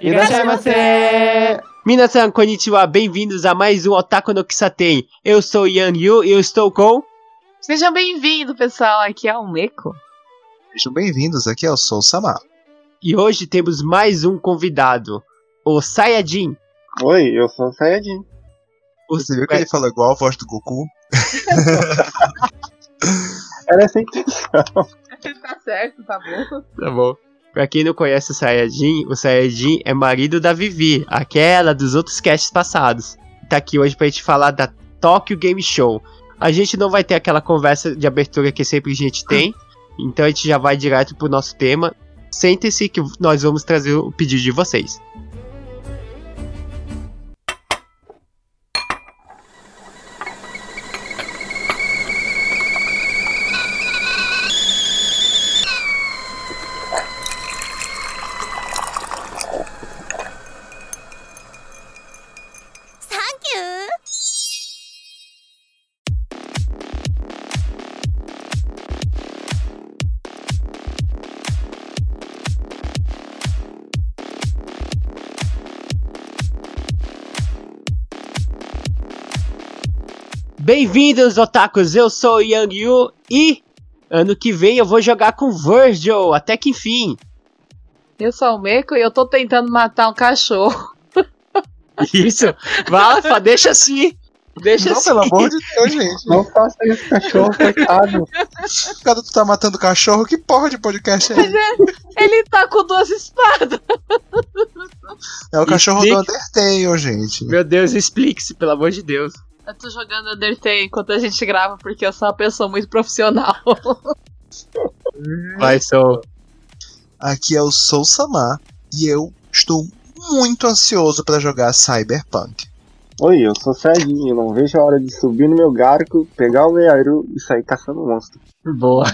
Irashaimase! Minasan, konnichiwa, bem-vindos a mais um Otaku no Kisaten. Eu sou Yang Yu e eu estou com... Sejam bem-vindos, pessoal. Aqui é o Meco. Sejam bem-vindos, aqui é o Sou Samar. E hoje temos mais um convidado, o Sayajin. Oi, eu sou o Sayajin. Você viu que ele falou igual a voz do Goku? Era essa a intenção. tá certo, tá bom. Tá bom. Pra quem não conhece o Sayajin, o Sayajin é marido da Vivi, aquela dos outros casts passados. Tá aqui hoje pra gente falar da Tokyo Game Show. A gente não vai ter aquela conversa de abertura que sempre a gente tem, então a gente já vai direto pro nosso tema. Sentem-se que nós vamos trazer o pedido de vocês. Bem-vindos, otakus! Eu sou o Yang Yu e ano que vem eu vou jogar com Virgil, até que enfim. Eu sou o Meco e eu tô tentando matar um cachorro. Isso, Valfa, deixa assim. Deixa Não, assim. pelo amor de Deus, gente. Não faça isso, cachorro, coitado. Cada tu tá matando cachorro, que porra de podcast é esse? Ele tá com duas espadas. É o cachorro do Explique. Undertale, gente. Meu Deus, explique-se, pelo amor de Deus. Eu tô jogando Undertale enquanto a gente grava porque eu sou uma pessoa muito profissional. Vai, Soul. Aqui é o Sou Samar e eu estou muito ansioso pra jogar Cyberpunk. Oi, eu sou o Sayajin. Eu não vejo a hora de subir no meu garco, pegar o Meiaru e sair caçando monstro. Boa.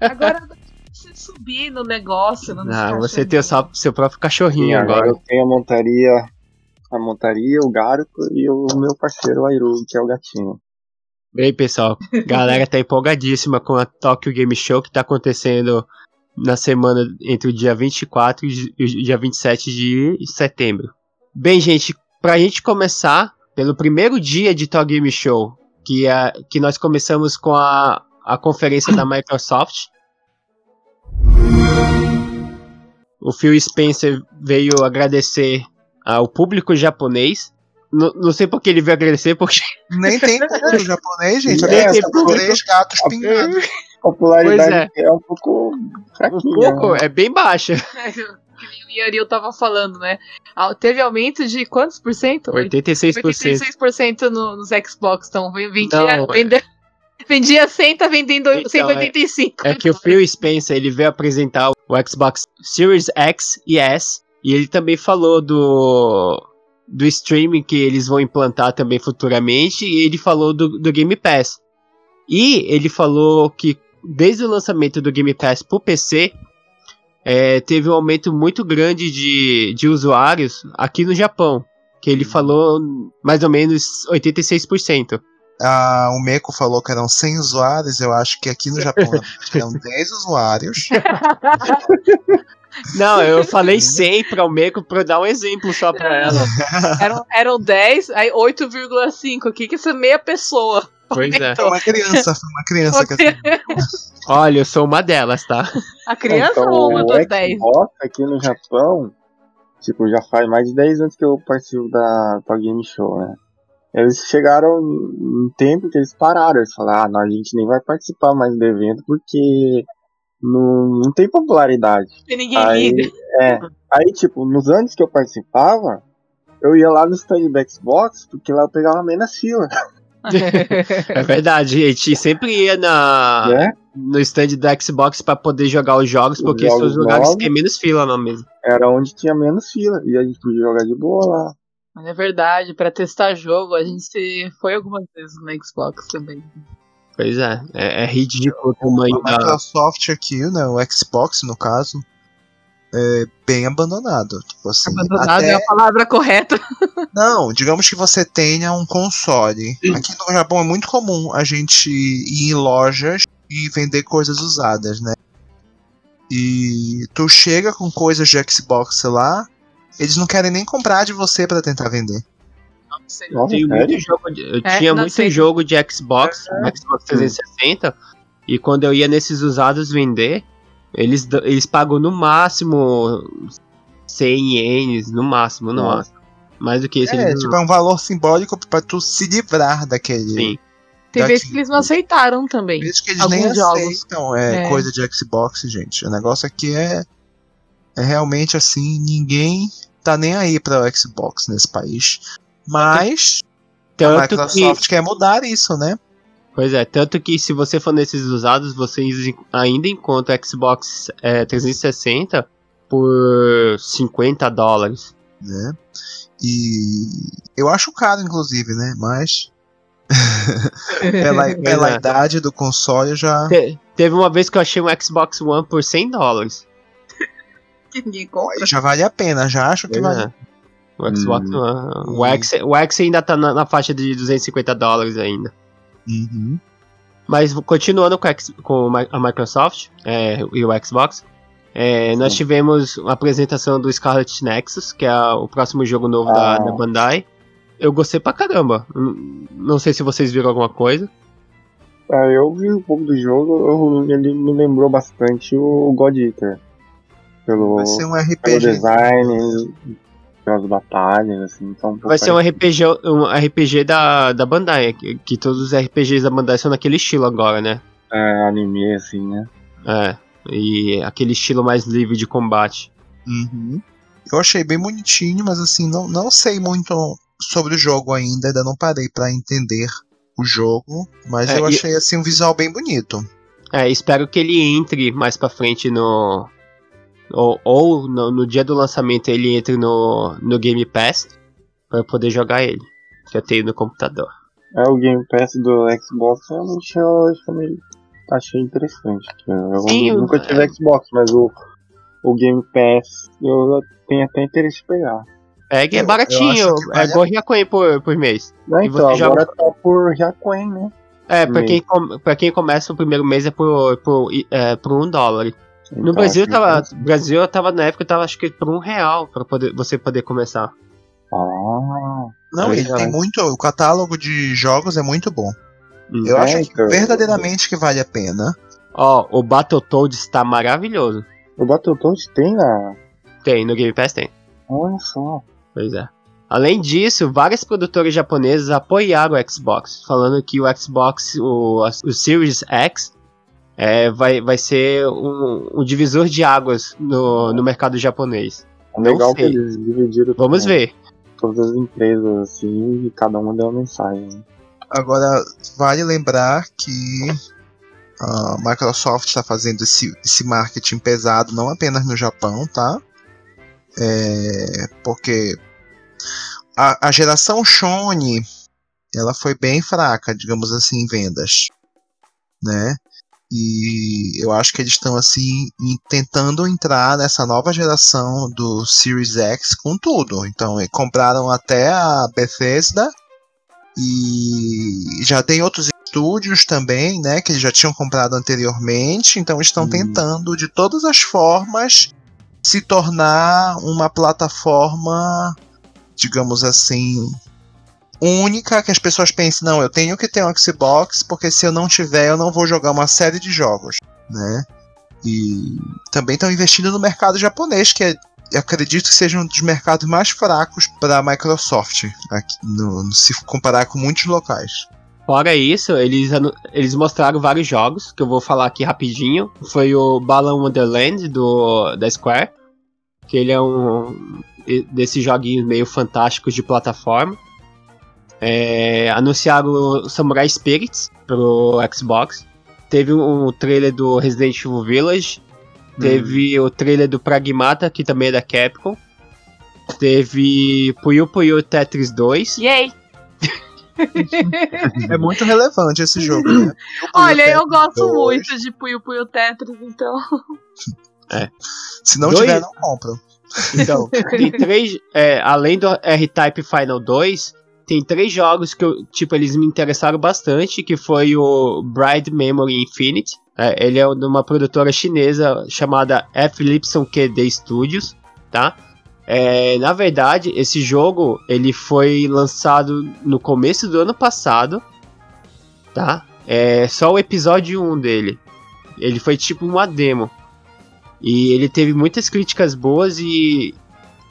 Agora você subir no negócio. No Ah, você tem o seu, próprio cachorrinho E agora agora. eu tenho a montaria, a montaria, o garco e o meu parceiro Airu, que é o gatinho. Bem, pessoal, galera tá empolgadíssima com a Tokyo Game Show que tá acontecendo na semana entre o dia 24 e o dia 27 de setembro. Bem, gente, pra gente começar, pelo primeiro dia de Tokyo Game Show, que, é, que nós começamos com a, a conferência da Microsoft. O Phil Spencer veio agradecer ao público japonês. Não, não sei porque ele veio agradecer, porque Nem tem público japonês, gente. Nem tem três gatos pingados. A popularidade é. um pouco um fraquinha. pouco, né? é bem baixa. o Yari tava falando, né? Ah, Teve aumento de quantos por cento? 86%. 86% no, nos Xbox. Então vendia, Não, vende- vendia 100, tá vendendo Então, 185. É que o Phil Spencer ele veio apresentar o Xbox Series X e S e ele também falou do do streaming que eles vão implantar também futuramente e ele falou do, do Game Pass. E ele falou que desde o lançamento do Game Pass pro PC é, teve um aumento muito grande de, de usuários aqui no Japão. Que ele falou mais ou menos 86%. Ah, o Meco falou que eram 100 usuários. Eu acho que aqui no Japão eram 10 usuários. Não, eu falei 100 para o Meco para dar um exemplo só para ela. Eram, eram 10, aí 8,5. O que que essa meia pessoa? Pois é. Foi uma criança, foi uma criança que Olha, eu sou uma delas, tá? A criança Então, ou uma das 10? Xbox aqui no Japão, tipo, já faz mais de 10 anos que eu participo da, da Game Show, né? Eles chegaram um tempo que eles pararam, eles falaram, ah, não, a gente nem vai participar mais do evento porque não, não tem popularidade. E ninguém Aí, liga. é, aí, tipo, nos anos que eu participava, eu ia lá no stand do Xbox, porque lá eu pegava menos fila, É verdade, a gente sempre ia na, né? no stand da Xbox pra poder jogar os jogos, Os porque são os jogos lugares que tem menos fila lá mesmo. Era onde tinha menos fila, e a gente podia jogar de boa lá. Mas é verdade, pra testar jogo, a gente foi algumas vezes na Xbox também. Pois é, é, é ridículo o tamanho A da. Microsoft aqui, né, o Xbox no caso, é bem abandonado. Tipo assim, Abandonado até- é a palavra correta. Não, digamos que você tenha um console. Aqui no Japão é muito comum a gente ir em lojas e vender coisas usadas, né? E tu chega com coisas de Xbox lá Eles não querem nem comprar de você pra tentar vender. Nossa, Tem sério? muito jogo de, eu É, tinha muito sei. jogo de Xbox, Xbox 360, e quando eu ia nesses usados vender, eles, eles pagam no máximo 100 ienes, no máximo, no Nossa. máximo. Mais do que isso, É, eles tipo, não... é um valor simbólico pra tu se livrar daquele. Sim. Tem vezes que eles não aceitaram também. Por isso que eles nem Alguns jogos. aceitam é, É. coisa de Xbox, gente. O negócio aqui é, é realmente assim, ninguém tá nem aí pra o Xbox nesse país. Mas a Tanto Microsoft que, quer mudar isso, né? pois é, tanto que se você for nesses usados, vocês ainda encontram o Xbox é, 360 por 50 dólares. né? E eu acho caro, inclusive, né? Mas pela, pela é. idade do console já. Te- teve uma vez que eu achei um Xbox One por 100 dólares. Já vale a pena, já acho que Pois vale. O Xbox Hum. One. O X, o X ainda tá na, na faixa de 250 dólares ainda. Uhum. Mas continuando com, a com a Mi- a Microsoft é, e o Xbox, é, nós tivemos a apresentação do Scarlet Nexus, que é o próximo jogo novo da, Ah. da Bandai. Eu gostei pra caramba. Não sei se vocês viram alguma coisa. É, eu vi um pouco do jogo, eu- ele me lembrou bastante o God Eater. Pelo, Vai ser um pelo RPG. design, pelas batalhas, assim, então um Vai ser um. RPG, um RPG da, da Bandai, que, que todos os RPGs da Bandai são naquele estilo agora, né? É, anime, assim, né? É. E aquele estilo mais livre de combate. Uhum. Eu achei bem bonitinho, mas assim, não, não sei muito sobre o jogo ainda, ainda não parei pra entender o jogo, mas É, eu e- achei assim um visual bem bonito. É, espero que ele entre mais pra frente no. Ou, ou no, no dia do lançamento ele entre no, no Game Pass pra eu poder jogar ele. Que eu tenho no computador. É, o Game Pass do Xbox realmente eu achei, achei interessante. que Eu Sim, nunca o- tive Xbox, mas o, o Game Pass eu tenho até interesse em pegar. É, que é Eu- eu baratinho, vale é igual Riacoin por, por mês. E então, você agora tá por Jacoen, né? É, pra Mês. quem, com, pra quem começa o primeiro mês é por, por, é, por um dólar. No Então, Brasil assim, tava. Brasil eu tava na época tava acho que por um real pra poder, você poder começar. Ah, Não, É ele verdade. tem muito. O catálogo de jogos é muito bom. Hum. Eu É, acho que então. verdadeiramente que vale a pena. Ó, o Battletoads tá maravilhoso. o Battletoads tem na. Tem, no Game Pass tem. Olha só. Pois é. Além disso, várias produtoras japonesas apoiaram o Xbox, falando que o Xbox, o, o Series X, é, vai, vai ser um, um divisor de águas no, no mercado japonês. É legal que eles dividiram Vamos ver. todas as empresas assim e cada uma deu uma mensagem. né? Agora, vale lembrar que a Microsoft está fazendo esse, esse marketing pesado não apenas no Japão, tá? É, porque a, a geração Sony ela foi bem fraca, digamos assim, em vendas, né? E eu acho que eles estão assim tentando entrar nessa nova geração do Series X com tudo. Então, compraram até a Bethesda e já tem outros estúdios também, né, que eles já tinham comprado anteriormente, então estão Hum. tentando de todas as formas se tornar uma plataforma, digamos assim, única que as pessoas pensem, não, eu tenho que ter um Xbox, porque se eu não tiver, eu não vou jogar uma série de jogos, né? E também estão investindo no mercado japonês, que é, eu acredito que seja um dos mercados mais fracos para a Microsoft, aqui no- se comparar com muitos locais. Fora isso, eles, eles mostraram vários jogos, que eu vou falar aqui rapidinho. Foi o Balan Wonderland do, da Square, que ele é um desses joguinhos meio fantásticos de plataforma. É, anunciaram o Samurai Spirits pro Xbox. Teve um trailer do Resident Evil Village. Teve o trailer do Pragmata, que também é da Capcom. Teve Puyo Puyo Tetris 2. Yay! É muito relevante esse jogo, né? Olha, eu gosto dois. muito de Puyo Puyo Tetris, então. Se não Dois- tiver, não compro. Então, tem três. é, além do R-Type Final 2, tem três jogos que eu, tipo, eles me interessaram bastante, que foi o Bride Memory Infinite. É, ele é de uma produtora chinesa chamada F. Lipson QD Studios, tá? É, na verdade, esse jogo ele foi lançado no começo do ano passado, tá? É só o episódio 1 dele. Ele foi tipo uma demo. E ele teve muitas críticas boas e,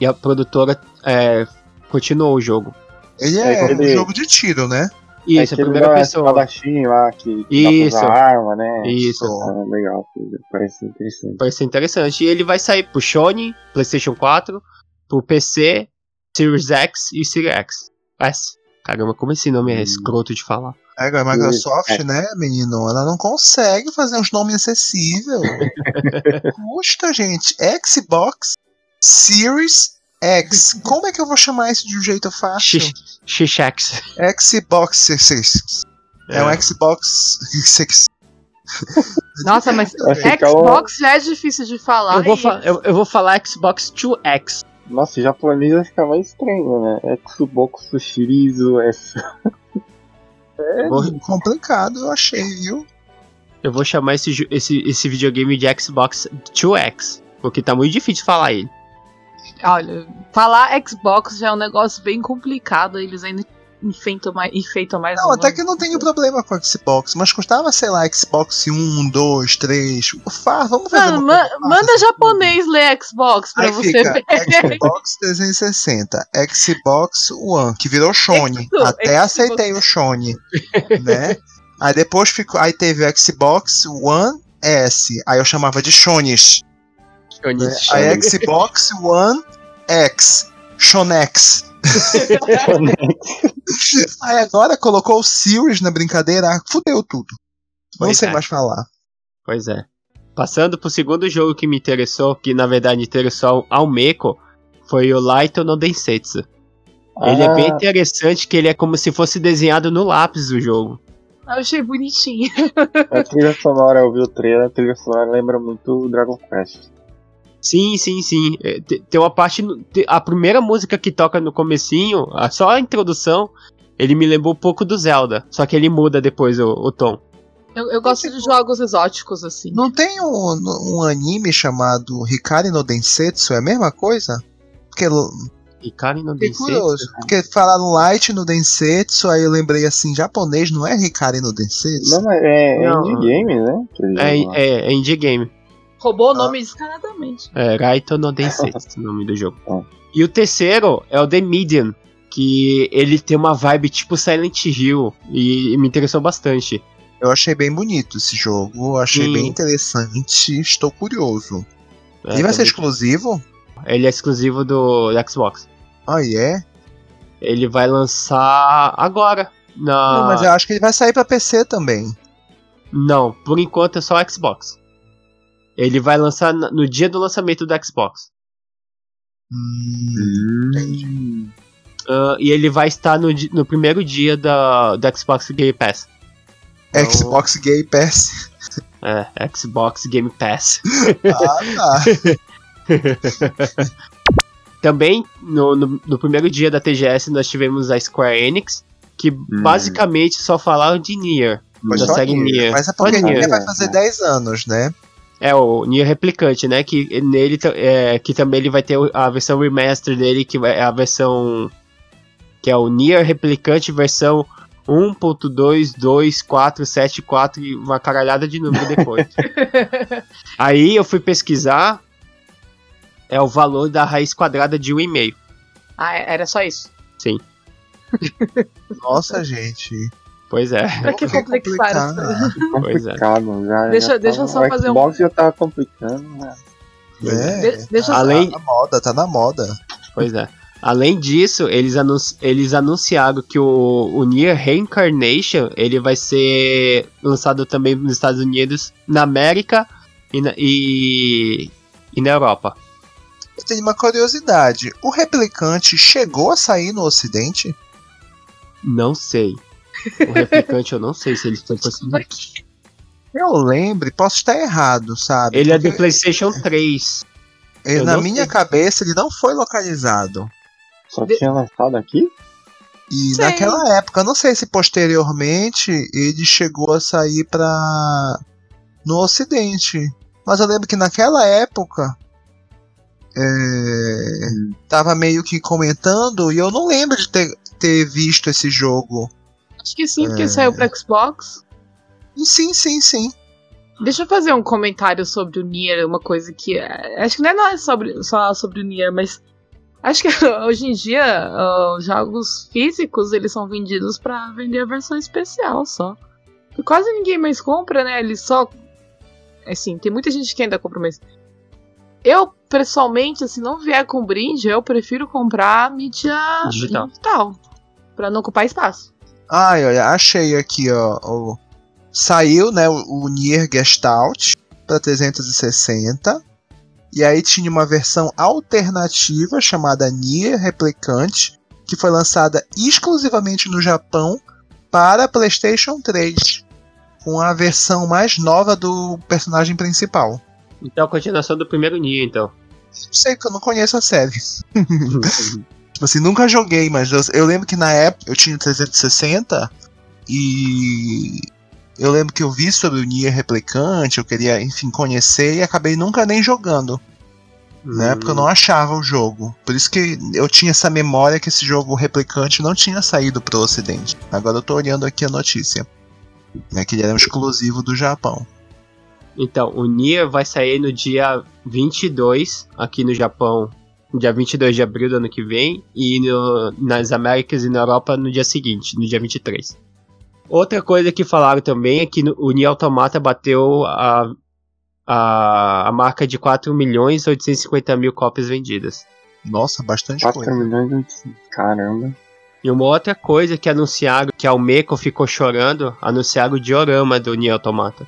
e a produtora é, continuou o jogo. Ele É é, um jogo de tiro, né? Isso, é a primeira da pessoa. espadachim lá que que dá Isso. usar arma, né? Isso. Ah, legal, parece interessante. Parece interessante. E ele vai sair pro Sony, PlayStation 4, pro PC, Series X e Series X. S. Caramba, como esse nome é Hum. escroto de falar? É, a Microsoft, É. né, menino? Ela não consegue fazer uns nomes acessíveis. Custa, gente. Xbox Series X. Como é que eu vou chamar isso de um jeito fácil? X-X. Xbox Series. É, um Xbox Series. Nossa, mas um- Xbox já é difícil de falar. Eu vou, fa- eu, eu vou falar Xbox 2X. Nossa, japonês vai ficar mais estranho, né? Xbox Shirizu S. Eu vou, Complicado, eu achei, viu? eu vou chamar esse, esse, esse videogame de Xbox 2X. Porque tá muito difícil falar ele. Olha, falar Xbox já é um negócio bem complicado. Eles ainda enfeitam mais, enfeitam mais Não, até que não tenho problema com o Xbox, mas custava, sei lá, Xbox 1, 2, 3. Fá, vamos fazer uma ma- fácil, manda assim. japonês ler Xbox pra Aí você fica ver. Xbox 360, Xbox One, que virou Shone. Isso, Até Xbox. aceitei o Shone, né? Aí depois ficou, aí teve o Xbox One S, aí eu chamava de Shones. Né? Aí Xbox One X, Shonex. aí agora colocou o Series na brincadeira, ah, fudeu tudo. Não Pois sei é. mais falar. Pois é. Passando pro segundo jogo que me interessou, que na verdade interessou ao Meiko, foi o Light no Densetsu. Ele é Ah. bem interessante, que ele é como se fosse desenhado no lápis do jogo. Eu achei bonitinho. A trilha sonora, eu vi o trailer, a trilha sonora lembra muito o Dragon Quest. Sim, sim, sim. É, te- Tem uma parte. A primeira música que toca no comecinho, a- só a introdução, ele me lembrou um pouco do Zelda. Só que ele muda depois o, o tom. Eu, eu gosto de jogos exóticos assim. Não tem um, um anime chamado Hikari no Densetsu, é a mesma coisa? Porque Hikari no Fiquei Densetsu. curioso. Porque falaram Light no Densetsu, aí eu lembrei assim, japonês não é Hikari no Densetsu? Não, mas é, é Não. indie game, né? É, é, é indie game. Roubou o Ah. nome descaradamente. É, Raito no Densetsu, o nome do jogo. Ah. E o terceiro é o The Medium, que ele tem uma vibe tipo Silent Hill, e, e me interessou bastante. Eu achei bem bonito esse jogo, achei Sim. bem interessante, estou curioso. É, e vai ser exclusivo? Ele é exclusivo do Xbox. Ah, é? Ele vai lançar agora. Na... Não, mas eu acho que ele vai sair pra PC também. Não, por enquanto é só Xbox. Ele vai lançar no dia do lançamento do Xbox. Hum, Hum. Ah, e ele vai estar no, no primeiro dia da, do Xbox Game Pass. Então- Xbox Gay Pass. É, Xbox Game Pass. Ah, tá. Também, no, no, no primeiro dia da TGS, nós tivemos a Square Enix, que basicamente só falaram de Nier. Foi da série Nier. Nier. Mas é Só porque Nier. Nier vai fazer 10 anos, né? É, o Nier Replicante, né? Que nele é, que também ele vai ter a versão remaster dele, que é a versão. Que é o Nier Replicante versão 1.22474 e uma caralhada de número depois. Aí eu fui pesquisar. É o valor da raiz quadrada de 1,5. Ah, era só isso. Nossa, gente. Pois é, Pra que complexar as coisas? pois é. Já, Deixa- já deixa eu tá- só o fazer um- Xbox já tava complicando, né? É. De- deixa eu só- Além- Tá na moda, tá na moda. Pois é. Além disso, eles, anunci- eles anunciaram que o, o Nier Reincarnation ele vai ser lançado também nos Estados Unidos, na América e na, e, e na Europa. Eu tenho uma curiosidade. O replicante chegou a sair no ocidente? Não sei. O replicante eu não sei se ele foi possível. Eu lembre, posso estar errado, sabe? Ele é do Porque PlayStation 3. ele- na minha sei. cabeça ele não foi localizado. Só De- tinha lançado aqui? E Sei. naquela época, eu não sei se posteriormente ele chegou a sair pra. no ocidente. Mas eu lembro que naquela época é, tava meio que comentando e eu não lembro de ter, ter visto esse jogo. Acho que sim, porque É. saiu pra Xbox. Sim, sim, sim. Deixa eu fazer um comentário sobre o Nier, uma coisa que. é, Acho que não é sobre, só sobre o Nier, mas. Acho que hoje em dia os jogos físicos eles são vendidos pra vender a versão especial só. E quase ninguém mais compra, né? Eles só. Assim, tem muita gente que ainda compra, mas. Eu, pessoalmente, se não vier com brinde, eu prefiro comprar mídia Digital. digital. Pra não ocupar espaço. Ai, olha, achei aqui, ó. saiu, né, o, o Nier Gestalt para 360. E aí tinha uma versão alternativa chamada Nier Replicante, que foi lançada exclusivamente no Japão para PlayStation 3, com a versão mais nova do personagem principal. Então a continuação do primeiro Nier, então. Sei que eu não conheço a série. Tipo assim, nunca joguei, mas eu, eu lembro que na época eu tinha 360 e eu lembro que eu vi sobre o Nier Replicante, eu queria, enfim, conhecer e acabei nunca nem jogando, né? Porque eu não achava o jogo. Por isso que eu tinha essa memória que esse jogo Replicante não tinha saído pro ocidente. Agora eu tô olhando aqui a notícia. Né, que ele era um exclusivo do Japão. Então, o Nier vai sair no dia 22 aqui no Japão, dia 22 de abril do ano que vem, e no- nas Américas e na Europa no dia seguinte, no dia 23. Outra coisa que falaram também é que no- o Nier Automata bateu a, a, a marca de 4 milhões e 850 mil cópias vendidas. Nossa, bastante 4 coisa. milhões. Caramba. E uma outra coisa que anunciaram, que a Almeco ficou chorando, anunciaram o diorama do Nier Automata,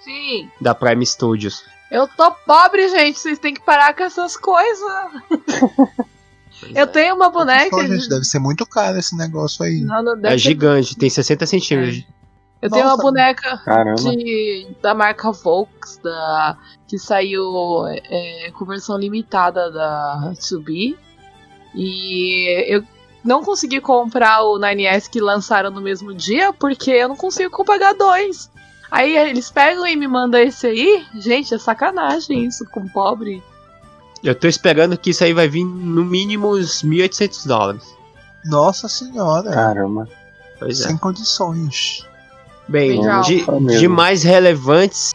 Sim. da Prime Studios. Eu tô pobre, gente. Vocês têm que parar com essas coisas. Eu tenho uma boneca. Só, gente, deve ser muito caro esse negócio aí. Não, não, É gigante, tem 60 centímetros. Eu tenho uma Nossa. boneca de, da marca Volks, da, que saiu é, com versão limitada da Tsubi. E eu não consegui comprar o 9S que lançaram no mesmo dia, porque eu não consigo pagar dois. Aí eles pegam e me mandam esse aí. Gente, é sacanagem isso com pobre. Eu tô esperando que isso aí vai vir no mínimo uns 1.800 dólares. Nossa senhora, Caramba. Pois é. sem condições. Bem, de, de mais relevantes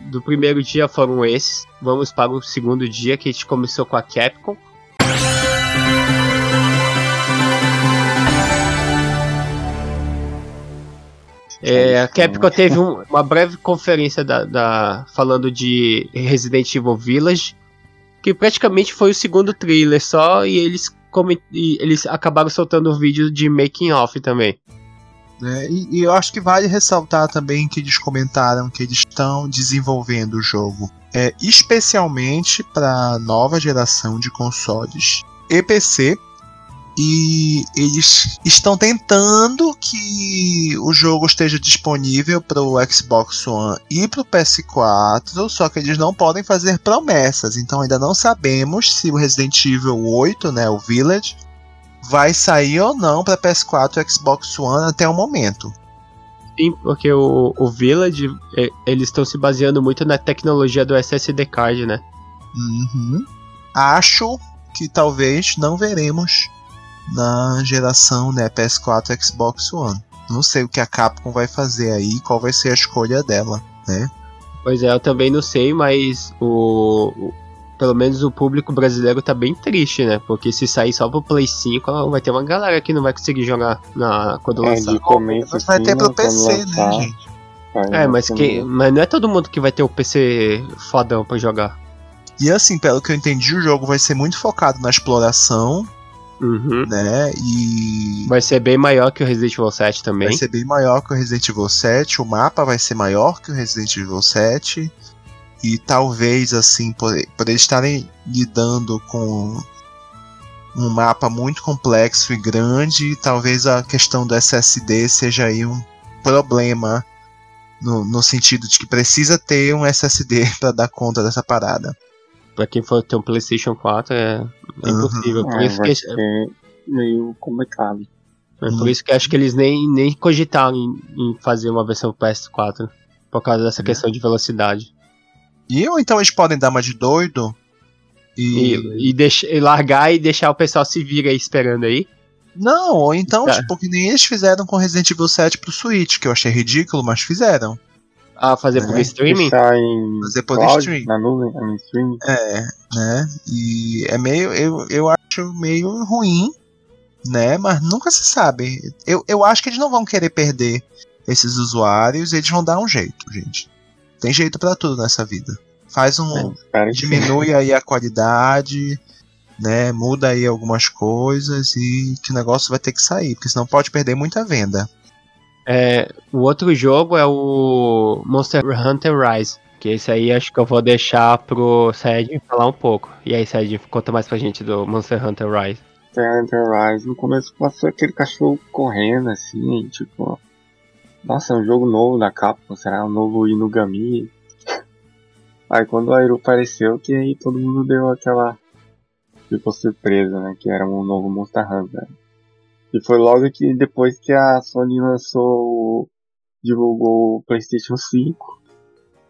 do primeiro dia foram esses. Vamos para o segundo dia que a gente começou com a Capcom. É, a Capcom teve um- uma breve conferência da, da- falando de Resident Evil Village, que praticamente foi o segundo trailer só, e eles, e eles acabaram soltando um vídeo de making off também. né? E, e eu acho que vale ressaltar também que eles comentaram que eles estão desenvolvendo o jogo é, especialmente para nova geração de consoles e PC. E eles estão tentando que o jogo esteja disponível para o Xbox One e para o PS4, só que eles não podem fazer promessas. Então ainda não sabemos se o Resident Evil 8, né, o Village, vai sair ou não para PS4 e Xbox One até o momento. Sim, porque o, o Village, é, eles estão se baseando muito na tecnologia do SSD card, né? Uhum. Acho que talvez não veremos na geração né, PS4 e Xbox One. Não sei o que a Capcom vai fazer aí, qual vai ser a escolha dela, né? Pois é, eu também não sei, mas o, o- pelo menos o público brasileiro tá bem triste, né? Porque se sair só pro Play 5, vai ter uma galera que não vai conseguir jogar na, quando É, lançar. de começo Mas vai assim, ter pro né, PC, lançar, né, gente? vai É, mas, que, mas não é todo mundo que vai ter o PC fodão pra jogar. E assim, pelo que eu entendi, o jogo vai ser muito focado na exploração, Uhum. né? E Vai ser bem maior que o Resident Evil 7 também. vai ser bem maior que o Resident Evil 7. O mapa vai ser maior que o Resident Evil 7. E talvez, assim, por, por eles estarem lidando com um mapa muito complexo e grande, talvez a questão do SSD seja aí um problema. No, no sentido de que precisa ter um SSD para dar conta dessa parada. Pra quem for ter um PlayStation 4 é, é Uhum. impossível. Por, É, isso que, ser meio complicado. é por isso que acho que eles nem, nem cogitaram em, em fazer uma versão PS4. Por causa dessa É. questão de velocidade. E ou então eles podem dar uma de doido E, E, e, deixa- e largar e deixar o pessoal se vir aí esperando aí. Não, ou então, Tá. tipo, que nem eles fizeram com Resident Evil 7 pro Switch, que eu achei ridículo, mas fizeram. A fazer por É, streaming. Fazer por cloud, stream. na nuvem, em streaming. É, né? E é meio. Eu, eu acho meio ruim, né? Mas nunca se sabe. Eu, eu acho que eles não vão querer perder esses usuários, eles vão dar um jeito, gente. Tem jeito pra tudo nessa vida. Faz um. Que diminui aí a qualidade, né? Muda aí algumas coisas e que o negócio vai ter que sair, porque senão pode perder muita venda. É, o outro jogo é o Monster Hunter Rise. Que esse aí acho que eu vou deixar pro Sérgio falar um pouco. E aí, Sérgio, conta mais pra gente do Monster Hunter Rise. Enterprise, no começo passou aquele cachorro correndo assim, tipo. Nossa, é um jogo novo da Capcom, será um novo Inugami? Aí quando o Airu apareceu, que aí todo mundo deu aquela. Tipo surpresa, né? Que era um novo Monster Hunter. E foi logo que depois que a Sony lançou. divulgou o PlayStation 5.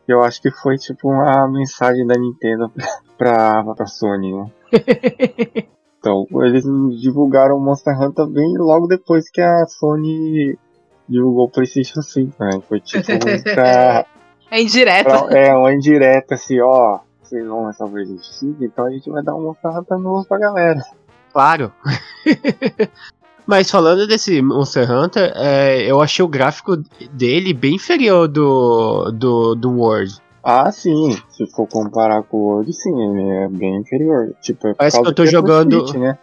Que eu acho que foi tipo uma mensagem da Nintendo pra, pra Sony, né? Então, eles divulgaram o Monster Hunter bem logo depois que a Sony divulgou o PlayStation 5, né? Foi tipo pra, É indireto. pra- é uma indireta assim, ó, vocês vão lançar o PlayStation 5, então a gente vai dar um Monster Hunter novo pra galera. Claro. Mas falando desse Monster Hunter, é, eu achei o gráfico dele bem inferior do, do, do World. Ah, sim, se for comparar com o World, sim, ele é bem inferior. Tipo, é Parece que eu tô é pro jogando- Switch, né?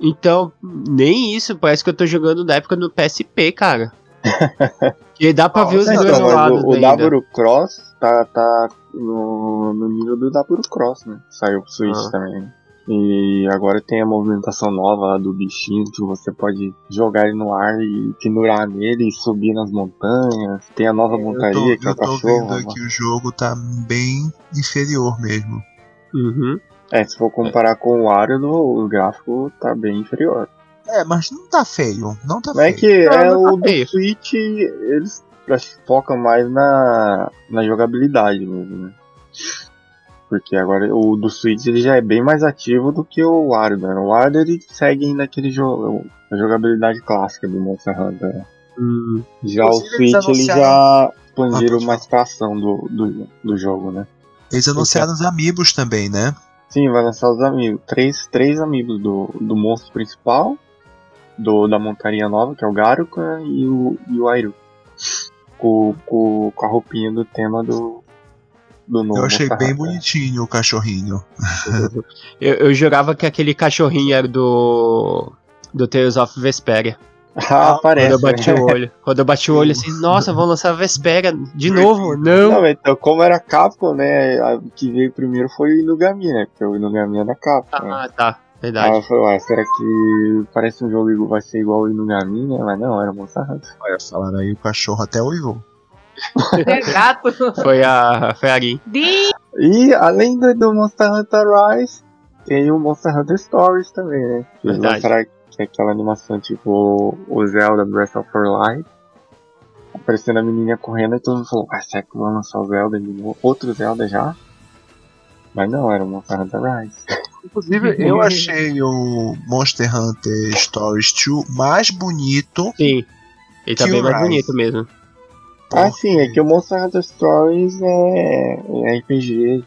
Então, nem isso, parece que eu tô jogando na época do PSP, cara. que dá pra ver os Então, dois mas lados o, o. Daburo Cross tá, tá no, no nível do Daburo Cross, né? Saiu pro Switch Ah. também. E agora tem a movimentação nova lá do bichinho que você pode jogar ele no ar e pendurar nele e subir nas montanhas. Tem a nova Eu tô, montaria que é eu o tô cachorro. vendo aqui o jogo tá bem inferior mesmo. Uhum. É, se for comparar com o Wario, no- o gráfico tá bem inferior. É, mas não tá feio, não tá Não é feio. que Não, é não tá o do. Switch, eles focam mais na, na jogabilidade mesmo, né? Porque agora o do Switch ele já é bem mais ativo do que o Wario, né? O Wario ele segue ainda aquele jogo, a jogabilidade clássica do Monster Hunter. né? Hum. Já o Switch ele já expandiram pode mais pra ação do, do, do jogo, né? Eles anunciaram os amigos também, né? Sim, vai lançar os amigos. Três, três amigos do, do monstro principal, do, da montaria nova, que é o Garuka, e o, e o Airu. Com, com, com a roupinha do tema do, do novo. Eu achei bem bonitinho o cachorrinho. Eu, eu jurava que aquele cachorrinho era do. Do Tales of Vesperia. Ah, parece. Quando eu bati né? o olho. Quando eu bati o olho assim, nossa, vão lançar a Vesperia de novo? Não! Não, então, como era Capcom, né? A que veio primeiro foi o Inugami, né? Porque o Inugami da Capcom. né? Ah, tá. Aí Verdade. eu falei, ué, será que parece um jogo igual, vai ser igual o Inugami, né? Mas não, era Monster Hunter. Olha, falaram aí o cachorro até uivou. É Foi a. Foi a. Di- E além do, do Monster Hunter Rise, tem o Monster Hunter Stories também, né? Que Verdade. é aquela animação tipo o Zelda Breath of the Wild. Aparecendo a menininha correndo e todo mundo falou, ah, será que vão lançar o Zelda de novo? Outro Zelda já? Mas não, era o Monster Hunter Rise. Inclusive, eu achei o Monster Hunter Stories 2 mais bonito. Sim. Ele tá bem mais Rise. bonito mesmo. Ah, sim, é que o Monster Hunter Stories é, é RPG.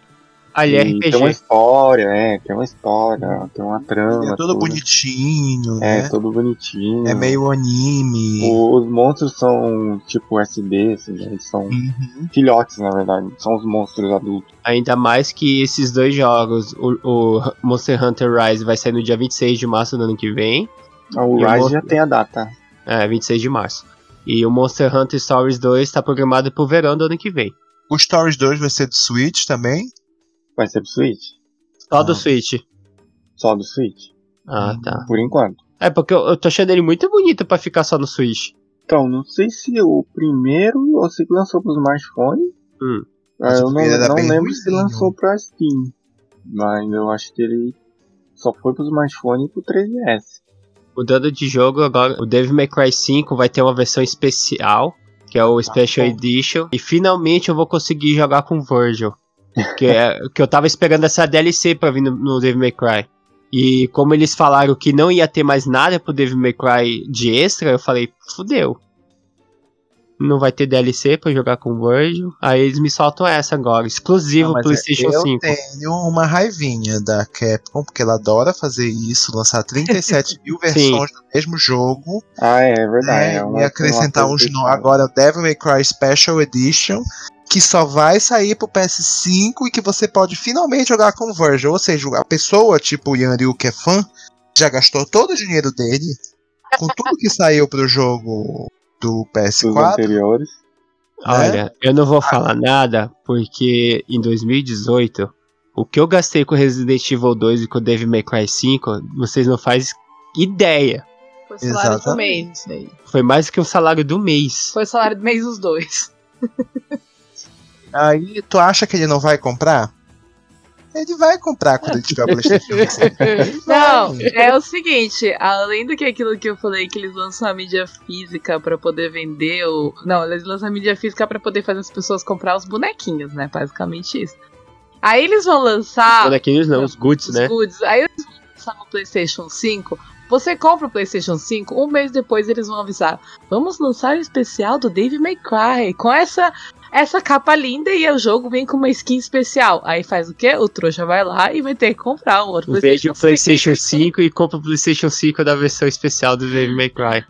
Ali é RPG. Tem uma história, é, tem uma história, tem uma trama. É todo tudo. bonitinho, É, né? todo bonitinho. É meio anime. O- Os monstros são tipo SD, assim, né? eles são Uhum. filhotes, na verdade, são os monstros adultos. Ainda mais que esses dois jogos, o, o Monster Hunter Rise vai sair no dia 26 de março do ano que vem. Ah, O E o Rise monstro- já tem a data. É, 26 de março. E o Monster Hunter Stories 2 tá programado pro verão do ano que vem. O Stories 2 vai ser do Switch também. Vai ser pro Switch? Só do Ah. Switch. Só do Switch? Ah, Hum. tá. Por enquanto. É porque eu, eu tô achando ele muito bonito pra ficar só no Switch. Então, não sei se o primeiro ou se lançou pro smartphone. Hum. Ah, o eu não, não lembro se lançou pra Steam. Mas eu acho que ele só foi pro smartphone e pro 3DS. Mudando de jogo agora, o Devil May Cry 5 vai ter uma versão especial, que é o Special bom. Edition. E finalmente eu vou conseguir jogar com o Virgil. Que, é, que eu tava esperando essa DLC pra vir no, no Devil May Cry. E como eles falaram que não ia ter mais nada pro Devil May Cry de extra, eu falei, fudeu. Não vai ter DLC pra jogar com o Virgil. Aí eles me soltam essa agora, exclusivo Não, PlayStation eu 5. tenho uma raivinha da Capcom, porque ela adora fazer isso, lançar 37 mil versões do mesmo jogo, Ah, é, é verdade. né, é uma- e acrescentar uns no... agora Devil May Cry Special Edition, que só vai sair pro PS5 e que você pode finalmente jogar com o Virgil. Ou seja, a pessoa, tipo o Yan Ryu, que é fã, já gastou todo o dinheiro dele com tudo que saiu pro jogo do Dos PS4. anteriores. Olha, eu não vou falar nada, porque em 2018, o que eu gastei com Resident Evil 2 e com Devil May Cry 5, vocês não fazem ideia. Foi o salário do Exatamente. mês, isso aí. Foi mais do que o salário do mês. Foi o salário do mês dos dois. Aí tu acha que ele não vai comprar? Ele vai comprar quando ele tiver o PlayStation 5. Não, é o seguinte, além do que aquilo que eu falei, que eles lançam a mídia física pra poder vender o. Não, eles lançam a mídia física pra poder fazer as pessoas comprar os bonequinhos, né? Basicamente isso. Aí eles vão lançar Bonequinhos não, os goods, os né? goods. Aí eles vão lançar no PlayStation 5. Você compra o PlayStation 5, um mês depois eles vão avisar: vamos lançar o especial do Dave May Cry com essa essa capa linda e o jogo vem com uma skin especial. Aí faz o quê? O trouxa vai lá e vai ter que comprar um outro Vende o 5. PlayStation 5 e compra o PlayStation 5 da versão especial do Devil May Cry.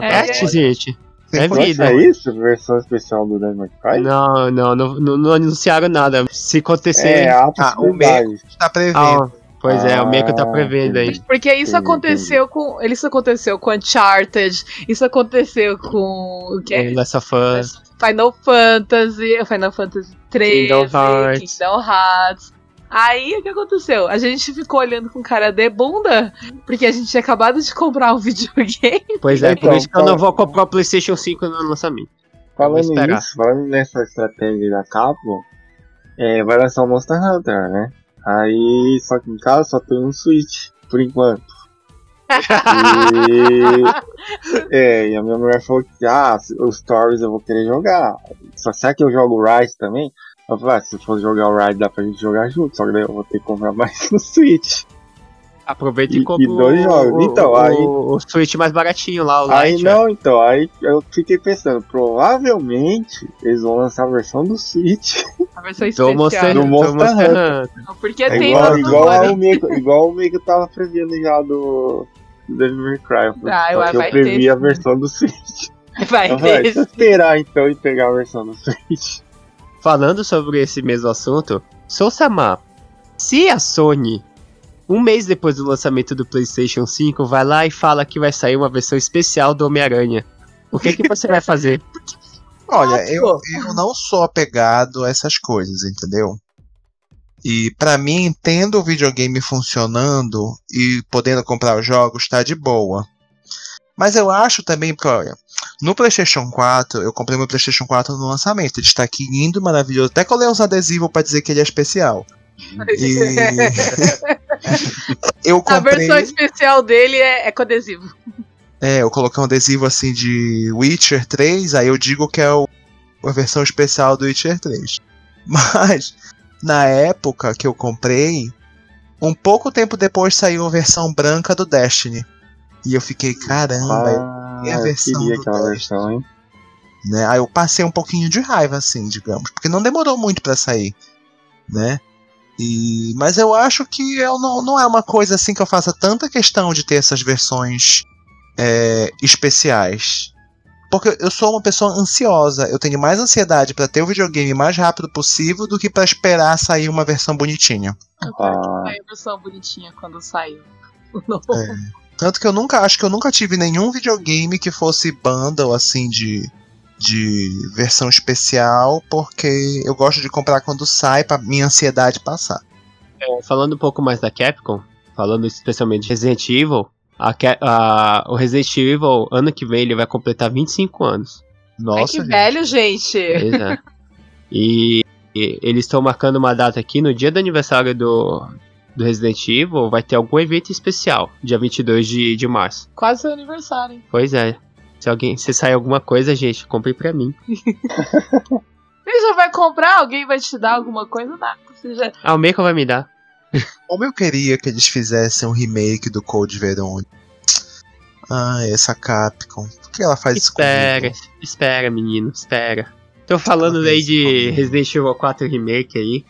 É. É, gente. É Tem vida. Nossa, é isso? Versão especial do Devil May Cry? Não, não, não, não, não anunciaram nada. Se acontecer. É, a Ah, o possibilidade. Tá prevendo. Ah, pois é, o Meco tá Ah, prevendo aí. Porque isso Entendi, aconteceu com. Isso aconteceu com Uncharted, isso aconteceu com o que é Last of Us. Final Fantasy, Final Fantasy 13, Kingdom Hearts. Kingdom Hearts. Aí o que aconteceu? A gente ficou olhando com cara de bunda, porque a gente tinha acabado de comprar um videogame. Pois é, Então, por isso que eu não vou comprar o PlayStation 5 no lançamento. Falando nisso, falando nessa estratégia da Capcom, é, vai lançar o Monster Hunter, né? Aí, só que em casa só tem um Switch, por enquanto. E, é, e a minha mulher falou que, ah, os Stories eu vou querer jogar. Só será que eu jogo o Ride também? Eu falei, ah, se for jogar o Ride dá pra gente jogar junto, só que daí eu vou ter que comprar mais no Switch. Aproveita e, E- compra e dois o, jogos. o, Então, o, aí- o Switch mais baratinho lá, o Aí Lite. não, então, aí eu fiquei pensando, provavelmente eles vão lançar a versão do Switch. A versão Do. Monster, Do Monster Hunter. Hunter. Porque É tem igual, igual, ao Meiko, igual o Meiko tava prevendo já do Devil May Cry. Ah, Só vai- que eu previ ter a versão do Switch. Vai Eu falei, ter. eu esperar então e pegar a versão do Switch. Falando sobre esse mesmo assunto, Sou Samar, se a Sony, um mês depois do lançamento do PlayStation 5, vai lá e fala que vai sair uma versão especial do Homem-Aranha, o que, que você vai fazer? Olha, eu, eu não sou apegado a essas coisas, entendeu? E pra mim, tendo o videogame funcionando e podendo comprar os jogos, tá de boa. Mas eu acho também que, olha, no PlayStation 4, eu comprei meu PlayStation 4 no lançamento. Ele está aqui lindo, maravilhoso. Até colei uns adesivos pra dizer que ele é especial. E eu A comprei. versão especial dele é, é com adesivo. É, eu coloquei um adesivo assim de Witcher 3, aí eu digo que é o, a versão especial do Witcher 3. Mas, na época que eu comprei, um pouco tempo depois saiu a versão branca do Destiny. E eu fiquei, caramba, Ah, e a eu versão queria do aquela teste? versão, hein? né? Aí eu passei um pouquinho de raiva, assim, digamos, porque não demorou muito pra sair, né? E, mas eu acho que eu não, não é uma coisa assim que eu faça tanta questão de ter essas versões é, especiais. Porque eu sou uma pessoa ansiosa, eu tenho mais ansiedade pra ter o videogame mais rápido possível do que pra esperar sair uma versão bonitinha. Ah. Foi a versão bonitinha quando saiu. O novo. É. Tanto que eu nunca acho que eu nunca tive nenhum videogame que fosse bundle assim de de versão especial, porque eu gosto de comprar quando sai pra minha ansiedade passar. É, falando um pouco mais da Capcom, falando especialmente de Resident Evil, a, a- o Resident Evil, ano que vem, ele vai completar 25 anos. Nossa, que gente. velho, gente. Pois é. E, e eles estão marcando uma data aqui, no dia do aniversário do, do Resident Evil, vai ter algum evento especial, dia 22 de, de março. Quase seu aniversário, hein? Pois é. Se alguém, se sair alguma coisa, gente, compre pra mim. Ele já vai comprar? Alguém vai te dar alguma coisa? Nada. Você já... Ah, o Meiko vai me dar. Como eu queria que eles fizessem um remake do Code Verônica. Ah, essa Capcom. Por que ela faz Espera, isso comigo? espera, menino, espera. Tô falando aí de Resident Evil 4 Remake aí.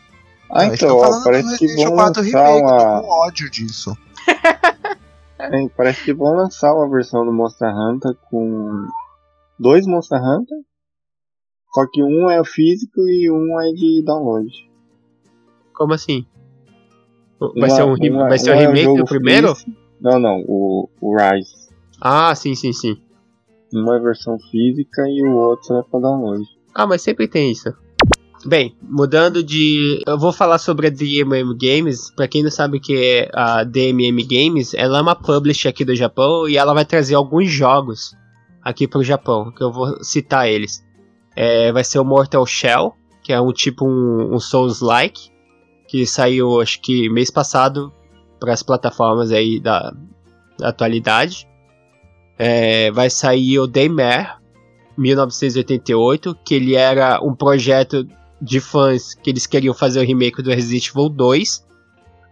Ah, então, ó, parece que Resident vão Evil 4 lançar Remake, eu tô uma. com ódio disso. É, parece que vão lançar uma versão do Monster Hunter com dois Monster Hunter. Só que um é físico e um é de download. Como assim? Vai Uma- ser um, re- uma- vai ser um um é remake jogo do primeiro? físico- Não, não, o, o Rise. Ah, sim, sim, sim. Uma é versão física e o outro é pra download. Ah, mas sempre tem isso. Bem, mudando de. Eu vou falar sobre a DMM Games. Pra quem não sabe o que é a DMM Games, ela é uma publisher aqui do Japão e ela vai trazer alguns jogos aqui pro Japão, que eu vou citar eles. É, vai ser o Mortal Shell, que é um tipo um, um Souls-like, que saiu acho que mês passado para as plataformas aí da, da atualidade. É, vai sair o Daymare, 1988, que ele era um projeto de fãs que eles queriam fazer o remake do Resident Evil 2,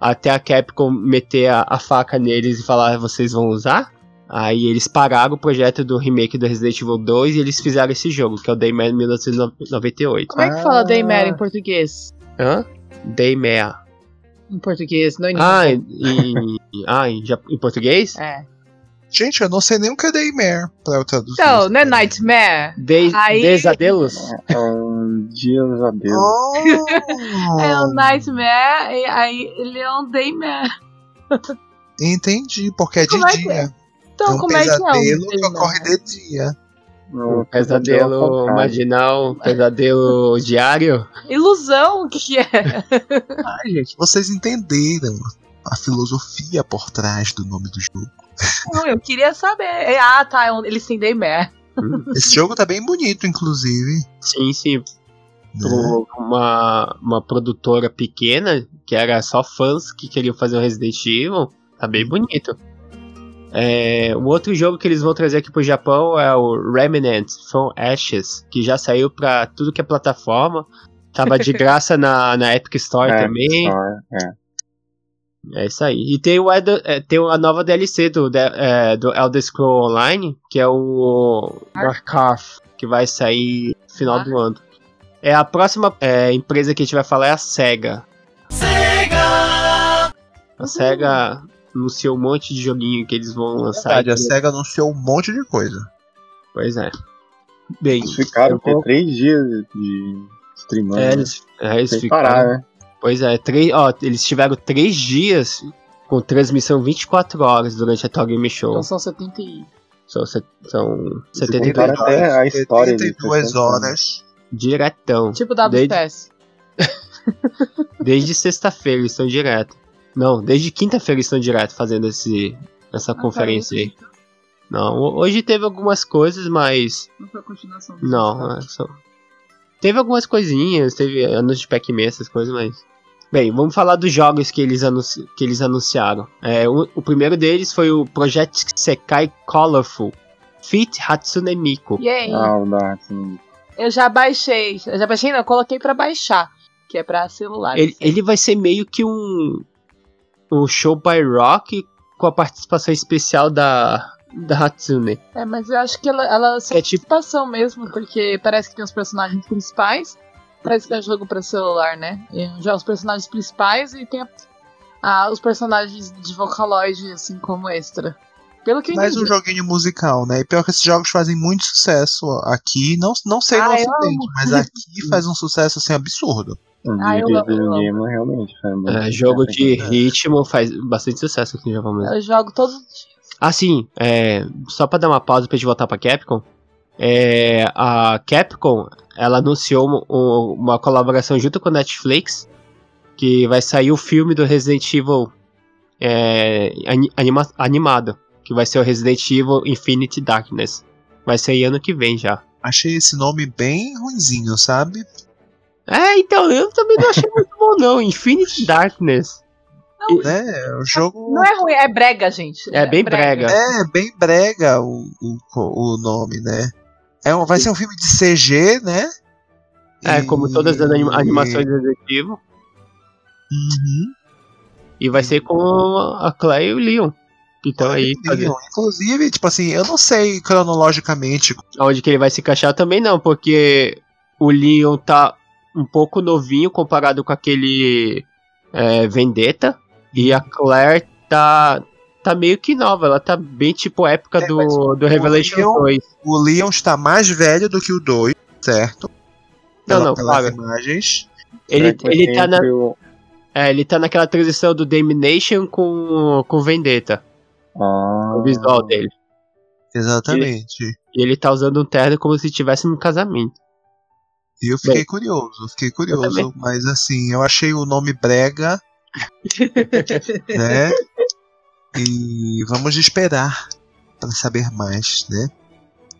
até a Capcom meter a, a faca neles e falar vocês vão usar. Aí eles pararam o projeto do remake do Resident Evil 2 e eles fizeram esse jogo, que é o Daymare 1998. Como é que fala Ah. Daymare em português? Hã? Daymare. Em português, não em Ah, em, em, ah, em, em português? É. Gente, eu não sei nem o que é Daymare pra eu traduzir. Então, não é Nightmare? De, Aí- Desadelos? É um Dias a Deus. Oh, É um Nightmare e aí ele é um Daymare. Entendi, porque é de Como é que dia. Então, é um como é que é um pesadelo que ocorre de dia. Um pesadelo marginal, pesadelo diário. Ilusão, o que é? Ai, gente, vocês entenderam a filosofia por trás do nome do jogo. Não, eu queria saber. É, Ah, tá, um- eles têm Daymare. Esse jogo tá bem bonito, inclusive. Sim, sim. né? Uma, uma produtora pequena, que era só fãs que queriam fazer o Resident Evil, tá bem bonito. É, um outro jogo que eles vão trazer aqui pro Japão é o Remnant from Ashes, que já saiu pra tudo que é plataforma. Tava de graça na, na Epic Store É, também. É. É isso aí. E tem, o, é, tem a nova DLC do, é, do Elder Scroll Online, que é o Warcraft, que vai sair no final do ano. É a próxima é, empresa que a gente vai falar é a SEGA. SEGA! A SEGA anunciou um monte de joguinho que eles vão lançar. Verdade, a SEGA anunciou um monte de coisa. Pois é. Bem, Eles ficaram eu vou- por três dias de streamando. é, eles, é, eles Sem ficaram- parar, né? Pois é, três, ó, eles tiveram três dias com transmissão 24 horas durante a Talk Game Show. Então são 70 e... São, set- são Eles 72 contaram até a história de 82 60 horas. diretão. Tipo WPS. Desde sexta-feira eles estão direto. Não, desde quinta-feira eles estão direto fazendo esse, essa conferência aí. Não, ho- hoje teve algumas coisas, mas. Não foi a continuação. Não, é só. Teve algumas coisinhas, teve anúncio de Pac-Man, essas coisas, mas. Bem, vamos falar dos jogos que eles, anunci... que eles anunciaram. É, o, o primeiro deles foi o Project Sekai Colorful Fit Hatsune Miku. E aí? Ah, Eu já baixei. Eu já baixei, não, eu coloquei pra baixar. Que é pra celular. Ele, ele vai ser meio que um. Um show by rock com a participação especial da. Da Hatsune. É, mas eu acho que ela, ela é É tipo- participação mesmo, porque parece que tem os personagens principais. Parece que é jogo pra celular, né? E já os personagens principais e tem a- ah, os personagens de Vocaloid, assim, como extra. Pelo que Mais um joguinho musical, né? E pior que esses jogos fazem muito sucesso aqui. Não, não sei no Ah, eu ocidente, mas aqui faz um sucesso assim absurdo. Ah, eu amo, eu amo. videogame realmente. Foi É, jogo sucesso de ritmo faz bastante sucesso aqui no Japão mesmo. Eu jogo todos os dias. Ah, sim, é, só pra dar uma pausa pra gente voltar pra Capcom. É, a Capcom, ela anunciou uma, um- uma colaboração junto com a Netflix, que vai sair o filme do Resident Evil é, ani- anima- animado, que vai ser o Resident Evil Infinite Darkness. Vai sair ano que vem já. Achei esse nome bem ruinzinho, sabe? É, então, eu também não achei muito bom não, Infinite Darkness. Né? O jogo Não é ruim, é brega, gente. É bem brega. é bem brega o, o, o nome, né? É um, vai ser um filme de CG, né? É, E- como todas as anima- animações do Resident Evil. Uhum. E vai ser com a Claire e o Leon. Que estão aí. Inclusive, tipo assim, eu não sei cronologicamente. Onde que ele vai se encaixar também não, porque o Leon tá um pouco novinho comparado com aquele é, Vendetta. E a Claire tá, tá meio que nova, ela tá bem tipo época É, do, do Revelation Leon- 2. O Leon está mais velho do que o 2, certo? Não, não, pelas claro. imagens. Ele, Será ele, tá na, o- é, ele tá naquela transição do Damnation com, com Vendetta, Ah, o visual dele. Exatamente. E ele tá usando um terno como se estivesse num casamento. E eu fiquei Bem, curioso, fiquei curioso. Mas assim, eu achei o nome brega, né? e vamos esperar para saber mais, né?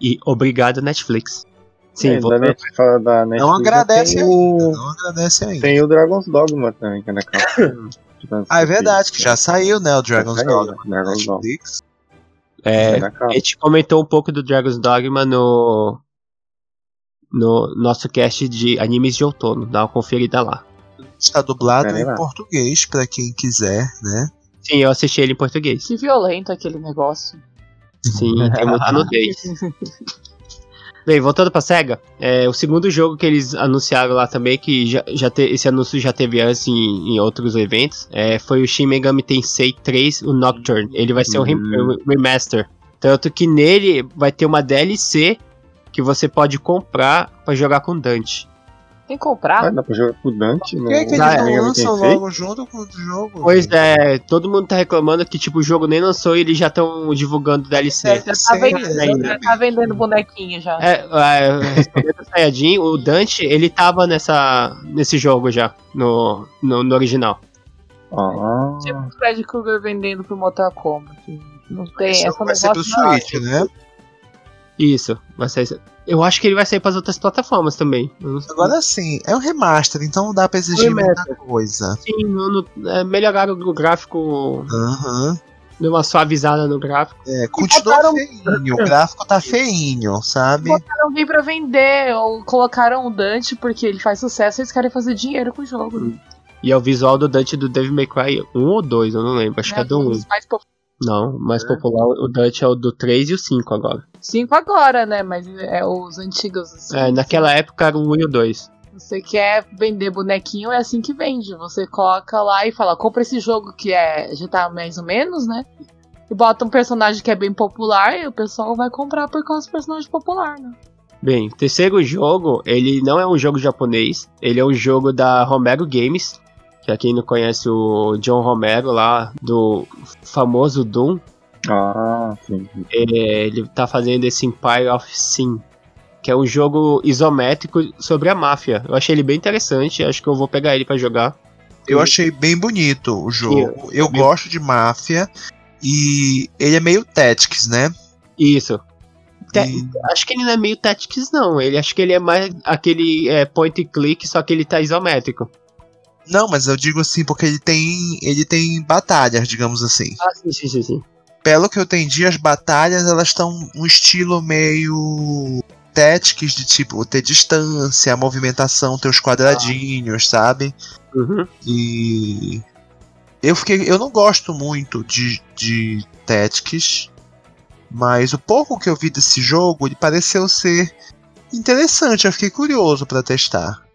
E obrigado, Netflix. Sim, é, vou da Netflix, fala da Netflix, Não agradece tem ainda, o, não agradece ainda. tem o Dragon's Dogma também, que é na capa. Ah, é verdade, que já saiu, né? O Dragon's saiu, Dogma né? Dragon's. Netflix. É, É a gente comentou um pouco do Dragon's Dogma no no nosso cast de animes de outono. Dá uma conferida lá. Está dublado em lá. português para quem quiser, né? Sim, eu assisti ele em português. Que violento aquele negócio. Sim, tem muita nudez. Bem, voltando pra SEGA, é, o segundo jogo que eles anunciaram lá também, que já, já te- esse anúncio já teve antes em, em outros eventos, é, foi o Shin Megami Tensei 3, o Nocturne. Ele vai ser um Hum. remaster. Tanto que nele vai ter uma DLC que você pode comprar pra jogar com Dante. Tem que comprar? Ah, dá pra jogar com o Dante Por que, que eles Ah, não Megami lançam logo junto com o jogo? Pois é, todo mundo tá reclamando que tipo, o jogo nem lançou e eles já estão divulgando DLC. É, já tá, vendendo, ainda. já tá vendendo bonequinho já. É, é, respondendo o Sayajin, o Dante, ele tava nessa, nesse jogo já, no, no, no original. Ah, Tipo o Fred Krueger vendendo pro Mortal Kombat. Não tem Esse essa vai ser pro. Switch, né? Isso, vai ser. Eu acho que ele vai sair pras outras plataformas também. Agora sim, é um remaster, então não dá pra exigir Remaster. muita coisa. Sim, no, no, é, melhoraram o gráfico, Aham. deu uma suavizada no gráfico. É, continua botaram- feinho, o gráfico tá feinho, sabe? Botaram alguém pra vender, ou colocaram o Dante porque ele faz sucesso e eles querem fazer dinheiro com o jogo. E é o visual do Dante do Devil May Cry 1 ou 2, eu não lembro, acho que é do Um 1. dos mais populares. Não, o mais popular, o Dante é o do 3 e o 5 agora. Cinco agora, né? Mas é os antigos. assim. É, naquela época era o 1 e o 2. Você quer vender bonequinho, é assim que vende. Você coloca lá e fala, compra esse jogo que é já tá mais ou menos, né? E bota um personagem que é bem popular e o pessoal vai comprar por causa do personagem popular, né? Bem, o terceiro jogo, ele não é um jogo japonês, ele é um jogo da Romero Games, que é quem não conhece o John Romero lá, do famoso Doom, ah, sim. é, ele tá fazendo esse Empire of Sin, que é um jogo isométrico sobre a máfia. Eu achei ele bem interessante, acho que eu vou pegar ele pra jogar. Eu achei bem bonito o jogo. Eu Bem- gosto de máfia e ele é meio Tactics, né? Isso. Te- E- Acho que ele não é meio Tactics, não. Ele acho que ele é mais aquele é, point and click, só que ele tá isométrico. Não, mas eu digo assim porque ele tem ele tem batalhas, digamos assim. Ah, sim, sim, sim, sim. Pelo que eu entendi, as batalhas elas estão um estilo meio Tactics de tipo ter distância, a movimentação, ter os quadradinhos, sabe? Uhum. E eu fiquei, eu não gosto muito de, de Tactics, mas o pouco que eu vi desse jogo, ele pareceu ser interessante. Eu fiquei curioso pra testar.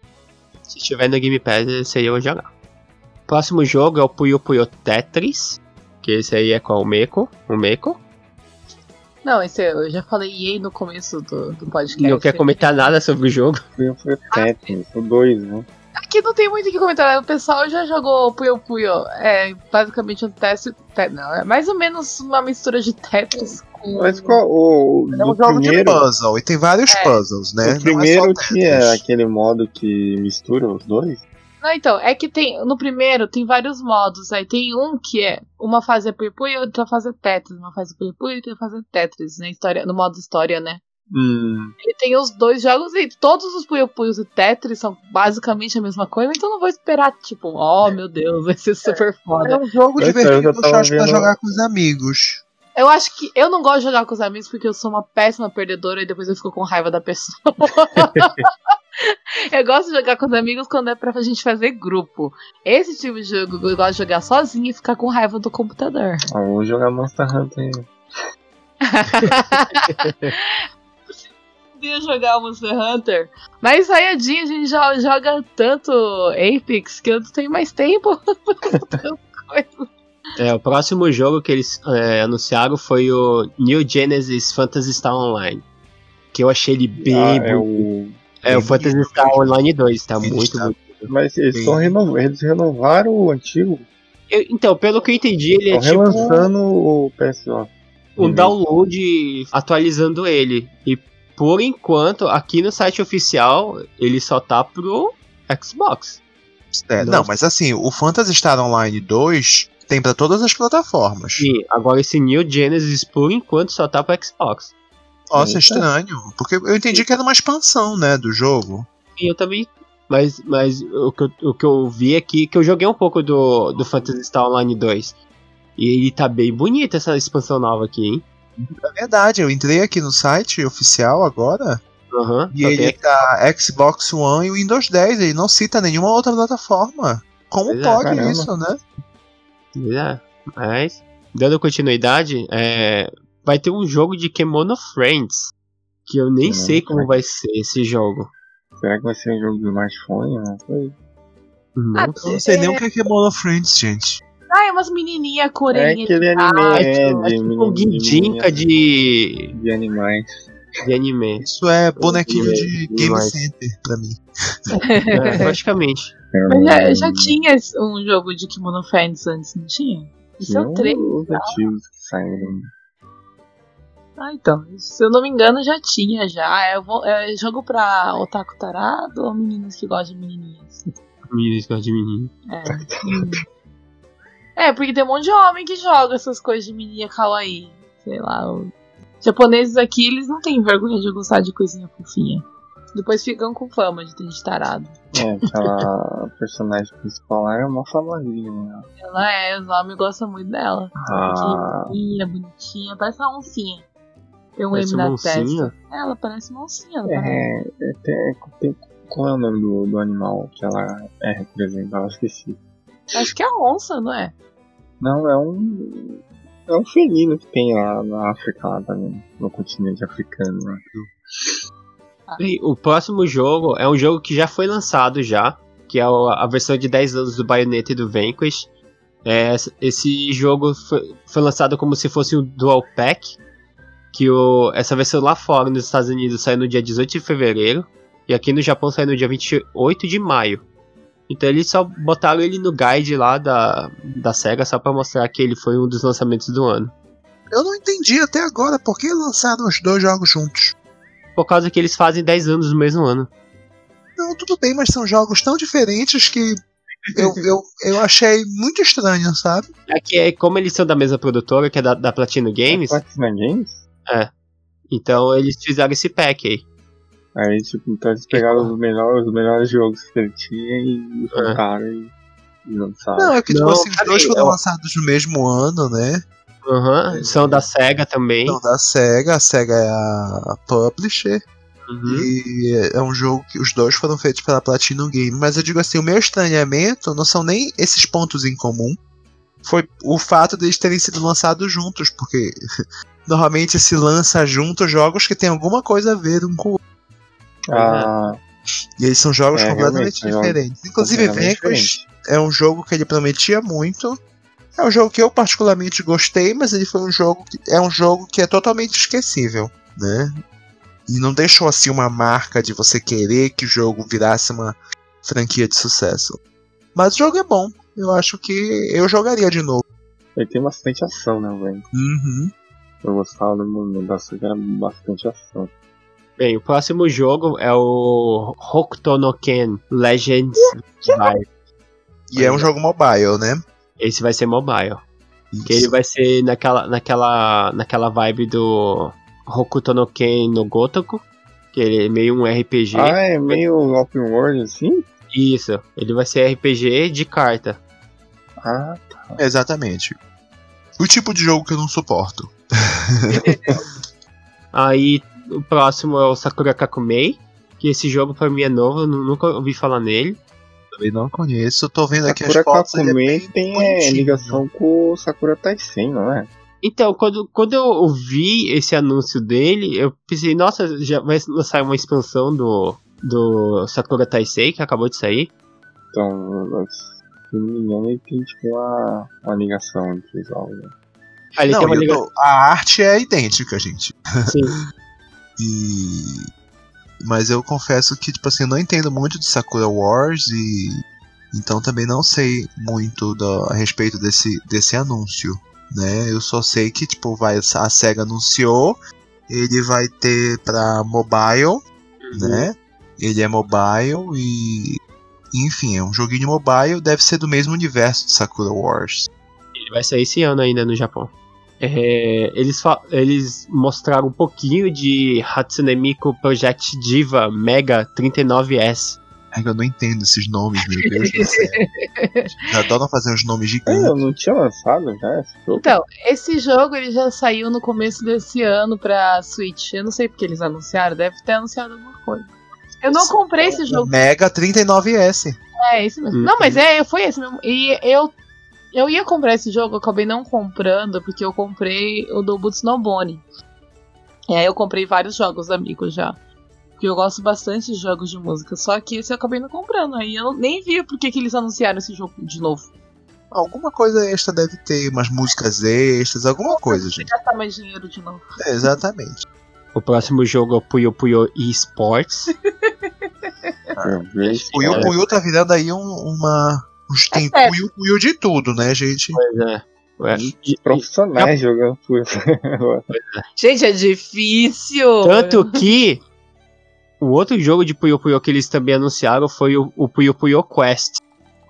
Se tiver no Game Pass, esse aí eu vou jogar. Próximo jogo é o Puyo Puyo Tetris. Que esse aí é com o Meiko. O Meiko. Não, esse eu já falei EA no começo do, do podcast. Não quer comentar nada sobre o jogo. Foi, foi Tetris, o 2, né? Aqui não tem muito o que comentar. né? O pessoal já jogou Puyo Puyo. É basicamente um teste. te- não, é mais ou menos uma mistura de Tetris com. Mas qual o. É um jogo de primeiro, puzzle e tem vários É. puzzles, né? o é primeiro Tetris. tinha aquele modo que mistura os dois? Não, então, é que tem. No primeiro tem vários modos. Aí tem um que é uma fase é Puyo Puyo e outra fase é Tetris. Uma fase é Puyo Puyo e outra fase é Tetris, né? História, no modo história, né? Hum. Ele tem os dois jogos e todos os Puyo Puyos e Tetris são basicamente a mesma coisa, então não vou esperar, tipo, oh meu Deus, vai ser super É foda. um jogo Eu divertido eu acho pra jogar com os amigos. Eu acho que eu não gosto de jogar com os amigos porque eu sou uma péssima perdedora e depois eu fico com raiva da pessoa. Eu gosto de jogar com os amigos quando é pra gente fazer grupo. Esse tipo de jogo eu gosto de jogar sozinho e ficar com raiva do computador. Ah, vou jogar Monster Hunter aí. Podia jogar Monster Hunter. Mas Sayajin a gente já joga tanto Apex que eu não tenho mais tempo. É, o próximo jogo que eles é, anunciaram foi o New Genesis Phantasy Star Online. Que eu achei ele bem Ah, é o... É, o Phantasy Star. Online 2, tá muito está- bonito. Mas eles, Sim. tão renov... eles renovaram o antigo. Eu- então, pelo que eu entendi, ele é Estão tipo relançando o PSO. um download atualizando ele. E por enquanto, aqui no site oficial, ele só tá pro Xbox. É, não, mas assim, o Phantasy Star Online 2 tem pra todas as plataformas. E agora esse New Genesis, por enquanto, só tá pro Xbox. Nossa, Eita. estranho. Porque eu entendi que era uma expansão, né, do jogo. E eu também. Mas, mas o, que eu, o que eu vi aqui, que eu joguei um pouco do, do Phantasy Star Online 2. E ele tá bem bonito essa expansão nova aqui, hein? É verdade, eu entrei aqui no site oficial agora Aham. e só ele tá Xbox One e Windows 10, ele não cita nenhuma outra plataforma. Como Pois é, pode caramba. isso, né? É, mas, dando continuidade, é, vai ter um jogo de Kemono Friends. Que eu nem Kemono sei como Friends. vai ser esse jogo. Será que vai ser um jogo de smartphone? Não sei. Não Ah, Eu não sei nem o que é Kemono Friends, gente. Ai, umas menininhas com É orelhinha aquele de anime, é, é de, tipo um de de, de animais. de anime. Isso é bonequinho de eu- Game. Center pra mim. É, praticamente. Mas já, já tinha um jogo de Kimono Friends antes, não tinha? Isso é o Não 3. os antigos que saíram. Ah, então. Se eu não me engano, já tinha já. É, eu vou- é jogo pra otaku tarado ou meninas que gostam de menininhas? Meninos que gostam de menino. É. é, porque tem um monte de homem que joga essas coisas de menininha kawaii. Sei lá. Os japoneses aqui, eles não têm vergonha de gostar de coisinha fofinha. Depois ficam com fama de ter de tarado. É, aquela personagem principal lá é uma famosinha, né? Ela é, os homens gostam muito dela. Ah, Pequenininha, bonitinha, parece uma oncinha. Tem um Parece M na oncinha? testa. Ela parece uma oncinha. Ela parece. é, é, tem- tem- qual é o nome do, do animal que ela é representada? Eu esqueci. Acho que é a onça, não é? Não, é um. É um felino que tem lá na África, lá também. No continente africano. Né? Bem, o próximo jogo é um jogo que já foi lançado já, que é a versão de 10 anos do Bayonetta e do Vanquish. É, esse- esse jogo foi, foi lançado como se fosse um dual pack, que o, essa versão lá fora nos Estados Unidos saiu no dia 18 de fevereiro e aqui no Japão saiu no dia 28 de maio. Então eles só botaram ele no guide lá da, da SEGA só pra mostrar que ele foi um dos lançamentos do ano. Eu não entendi até agora por que lançaram os dois jogos juntos. Por causa que eles fazem 10 anos no mesmo ano. Não, tudo bem, mas são jogos tão diferentes que eu, eu, eu achei muito estranho, sabe? É que é, como eles são da mesma produtora, que é da, da Platinum Games, Platinum Games? então eles fizeram esse pack aí. Aí, tipo, então eles pegaram os melhores, os melhores jogos que ele tinha e juntaram e, e lançaram. Não, é que tipo Não, assim, os dois foram eu- lançados no mesmo ano, né? Aham, são da SEGA também. Então, da SEGA, a SEGA é a publisher. Uhum. E é um jogo que os dois foram feitos pela Platinum Game. Mas eu digo assim, o meu estranhamento não são nem esses pontos em comum. Foi o fato de eles terem sido lançados juntos, porque normalmente se lança juntos jogos que tem alguma coisa a ver um com o outro. Ah, E eles são jogos É, completamente diferentes. Inclusive, Vanquish é um jogo que ele prometia muito. É um jogo que eu particularmente gostei, mas ele foi um jogo que é um jogo que é totalmente esquecível, né? E não deixou assim uma marca de você querer que o jogo virasse uma franquia de sucesso. Mas o jogo é bom. Eu acho que eu jogaria de novo. ele tem bastante ação, né, velho? Uhum. Eu gostava do mundo da que era bastante ação. Bem, o próximo jogo é o Hokuto no Ken Legends Live. E é um jogo mobile, né? Esse vai ser mobile. Isso. Que ele vai ser naquela, naquela, naquela vibe do Hokuto no Ken no Gotoku. Que ele é meio um RPG. Ah, é meio open world assim? Isso, ele vai ser RPG de carta. Ah, Exatamente. O tipo de jogo que eu não suporto. Aí o próximo é o Sakura Kakumei, que esse jogo pra mim é novo, eu nu- nunca ouvi falar nele. Também não conheço. Tô vendo aqui as Sakura fotos. ele é Kakumen bem tem é, bonitinho. ligação com o Sakura Taisen, não é? Então, quando, quando eu ouvi esse anúncio dele, eu pensei, nossa, já vai lançar uma expansão do, do Sakura Taisei, que acabou de sair. Então, se não me engano, ele tem tipo uma, uma ligação entre os jogos. Né? Não, tem uma ligação. tô- a arte é idêntica, gente. Sim. E. Mas eu confesso que, tipo assim, eu não entendo muito de Sakura Wars e. Então também não sei muito do- a respeito desse, desse anúncio. Né? Eu só sei que, tipo, vai, a SEGA anunciou. Ele vai ter pra mobile, né? Ele é mobile e. Enfim, é um joguinho mobile, deve ser do mesmo universo de Sakura Wars. Ele vai sair esse ano ainda no Japão. É, eles, eles mostraram um pouquinho de Hatsune Miku Project Diva Mega 39S. É que eu não entendo esses nomes, meu Deus do céu. Já adoram fazer uns nomes gigantes. eu não tinha lançado já esse jogo? Então, esse jogo ele já saiu no começo desse ano pra Switch. Eu não sei porque eles anunciaram, deve ter anunciado alguma coisa. Eu não comprei esse jogo. Mega 39S. É, esse mesmo. Uhum. Não, mas é, foi esse mesmo. E eu, eu ia comprar esse jogo, acabei não comprando, porque eu comprei o do Butsunobone. E aí eu comprei vários jogos amigos já. Porque eu gosto bastante de jogos de música. Só que esse eu acabei não comprando. Aí eu nem vi por que eles anunciaram esse jogo de novo. Alguma coisa extra deve ter, umas músicas extras, alguma coisa, gente. Gastar mais dinheiro de novo. É, exatamente. O próximo jogo é o Puyo Puyo Esports. Vejo. Puyo é, Puyo tá virando aí um, uma. Sério. Puyo Puyo de tudo, né, gente? Pois é. Ué, e- profissionais jogando Puyo. Gente, é difícil! Tanto que o outro jogo de Puyo Puyo que eles também anunciaram foi o, o Puyo Puyo Quest.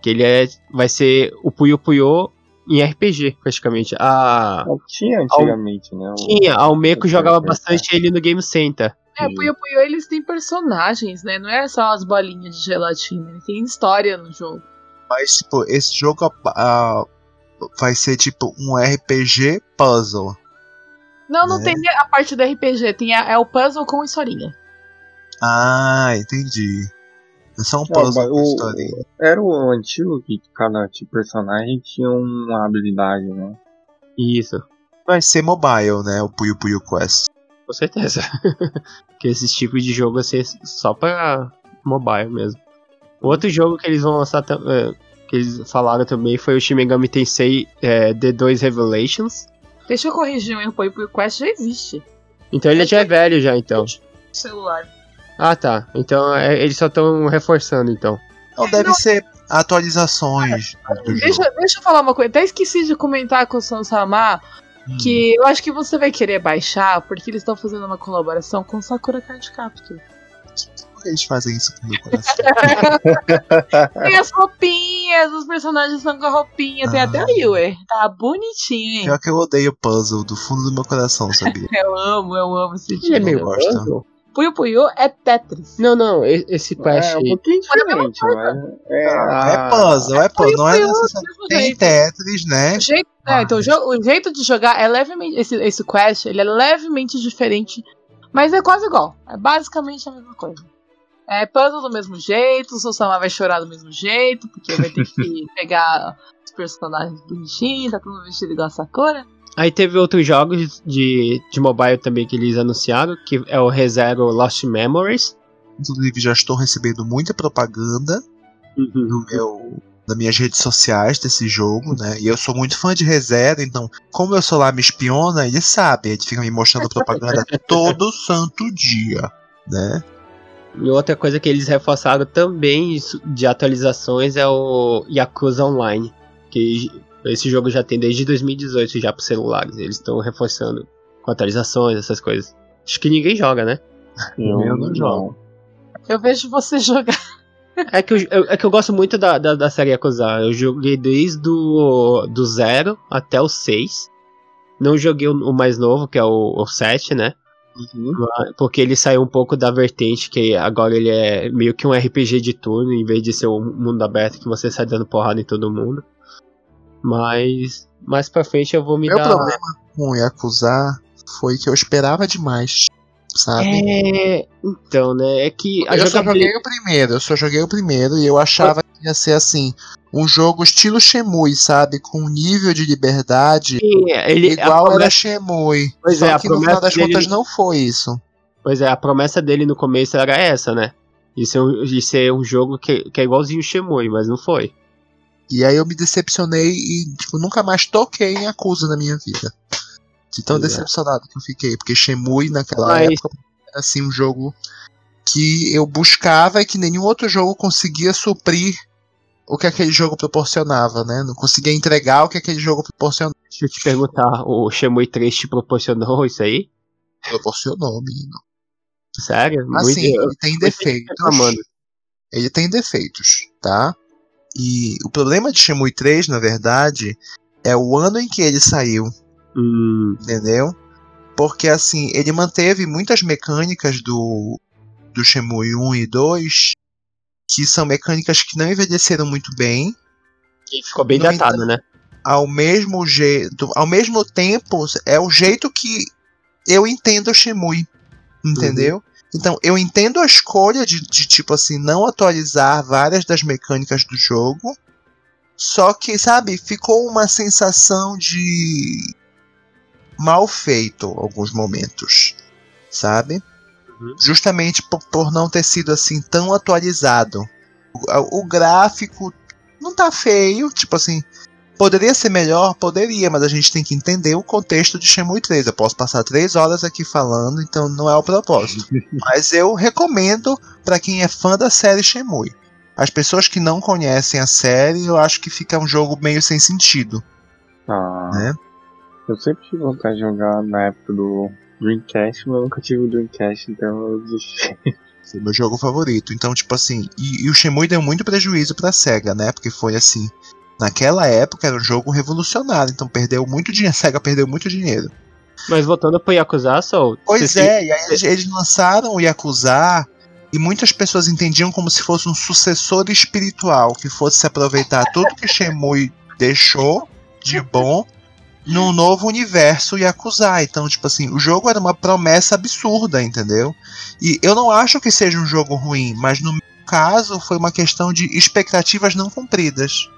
Que ele é, vai ser o Puyo Puyo em RPG, praticamente. A, tinha antigamente, né? O- tinha, a Almeco jogava bastante ele no Game Center. É, Puyo Puyo, eles têm personagens, né? Não é só as bolinhas de gelatina. Ele tem história no jogo. Mas, tipo, esse jogo ah, vai ser tipo um RPG puzzle. Não, não É. tem a parte do RPG. Tem a- é o puzzle com historinha. Ah, entendi. É só um Não, puzzle mas com o- historinha. Era o antigo que cada tipo, personagem tinha uma habilidade, né? Isso, Vai ser mobile, né? O Puyo Puyo Quest. com certeza. que esses tipos de jogo vai ser só pra mobile mesmo. Outro jogo que eles vão lançar é, que eles falaram também foi o Shin Megami Tensei é, D2 Revelations. Deixa eu corrigir um erro. Puyo Quest já existe. Então ele já é velho já, então. Celular. Ah, tá. Então é, eles só estão reforçando, então. Não, deve ser atualizações do jogo. Deixa, deixa eu falar uma coisa. Até esqueci de comentar com o Sansama Hum. que eu acho que você vai querer baixar porque eles estão fazendo uma colaboração com Sakura Card Capture. Que eles fazem isso com o meu coração? Tem as roupinhas, os personagens estão com a roupinha. Tem Ah. até a Yue. Tá bonitinho, hein? Pior que eu odeio puzzle do fundo do meu coração, sabia? Eu amo, eu amo esse Ele é tipo. meio gosto. puzzle? Puyo Puyo é Tetris. Não, não, e- esse Quest É um aí. pouquinho diferente, mas. É, Ah, a- é puzzle, é puzzle. Não é necessário. Tem. Tetris, né? O jeito, é, então, o, o jeito de jogar é levemente. Esse, esse quest ele é levemente diferente, mas é quase igual. É basicamente a mesma coisa. É puzzle do mesmo jeito, o Sosama vai chorar do mesmo jeito, porque vai ter que pegar os personagens bonitinhos, tá todo vestido igual a Sakura. Aí teve outros jogos de, de mobile também que eles anunciaram, que é o ReZero Lost Memories. Inclusive, já estou recebendo muita propaganda no meu, nas minhas redes sociais desse jogo, né? E eu sou muito fã de ReZero, então, como eu sou lá me espiona, ele sabe, ele fica me mostrando propaganda todo santo dia, né? E outra coisa que eles reforçaram também de atualizações é o Yakuza Online. Que esse jogo já tem desde 2018 já para celulares. Eles estão reforçando com atualizações, essas coisas. Acho que ninguém joga, né? Eu não jogo. Eu vejo você jogar. É que eu, eu- é que eu gosto muito da, da, da série Yakuza. Eu joguei desde o do 0 até o 6. Não joguei o, o mais novo, que é o, o 7, né? Uhum. Porque ele saiu um pouco da vertente que agora ele é meio que um RPG de turno, em vez de ser um mundo aberto que você sai dando porrada em todo mundo. Mas mais pra frente eu vou me Meu dar. problema com o Yakuza foi que eu esperava demais. Sabe? É. Então, né? É que eu só jogabilidade. joguei o primeiro, eu só joguei o primeiro e eu achava que ia ser assim, um jogo estilo Shemui, sabe? Com um nível de liberdade Ele, a igual era Shemui. Pois só é, a que no final das dele- contas não foi isso. Pois é, a promessa dele no começo era essa, né? De ser um, de ser um jogo que, que é igualzinho o Shemui, mas não foi. E aí eu me decepcionei e, tipo, nunca mais toquei em Acusa na minha vida. De tão Pois é. decepcionado que eu fiquei, porque Shemui naquela Mas- época era assim um jogo que eu buscava e que nenhum outro jogo conseguia suprir o que aquele jogo proporcionava, né? Não conseguia entregar o que aquele jogo proporcionava. Deixa eu te perguntar, o Shemui 3 te proporcionou isso aí? Proporcionou, menino. Sério? Assim, Muito- ele tem defeitos. Ele tem defeitos, tá? E o problema de Shemui 3, na verdade, é o ano em que ele saiu. Hum, entendeu? Porque assim, ele manteve muitas mecânicas do, do Shenmue 1 e 2 que são mecânicas que não envelheceram muito bem, e ficou bem datado, né? ao mesmo jeito, ao mesmo tempo é o jeito que eu entendo o Shenmue, entendeu? Então, eu entendo a escolha de, de tipo assim não atualizar várias das mecânicas do jogo, só que, sabe, ficou uma sensação de mal feito alguns momentos, sabe? Uhum. Justamente por, por não ter sido assim tão atualizado. O, o gráfico não tá feio, tipo assim, poderia ser melhor, poderia, mas a gente tem que entender o contexto de Shenmue 3. Eu posso passar três horas aqui falando, então não é o propósito. mas eu recomendo para quem é fã da série Shenmue. As pessoas que não conhecem a série, eu acho que fica um jogo meio sem sentido, Ah, né? Eu sempre tive vontade de jogar na época do Dreamcast, mas eu nunca tive o Dreamcast, então eu desisti. Foi meu jogo favorito. Então, tipo assim, e, e o Shenmue deu muito prejuízo pra SEGA, né? Porque foi assim, naquela época era um jogo revolucionário, então perdeu muito dinheiro, a SEGA perdeu muito dinheiro. Mas voltando pro Yakuza, Soul. Pois é, e aí eles, eles lançaram o Yakuza e muitas pessoas entendiam como se fosse um sucessor espiritual, que fosse se aproveitar tudo que Shenmue deixou de bom num novo universo Yakuza. Então, tipo assim, o jogo era uma promessa absurda, entendeu? E eu não acho que seja um jogo ruim, mas no meu caso foi uma questão de expectativas não cumpridas.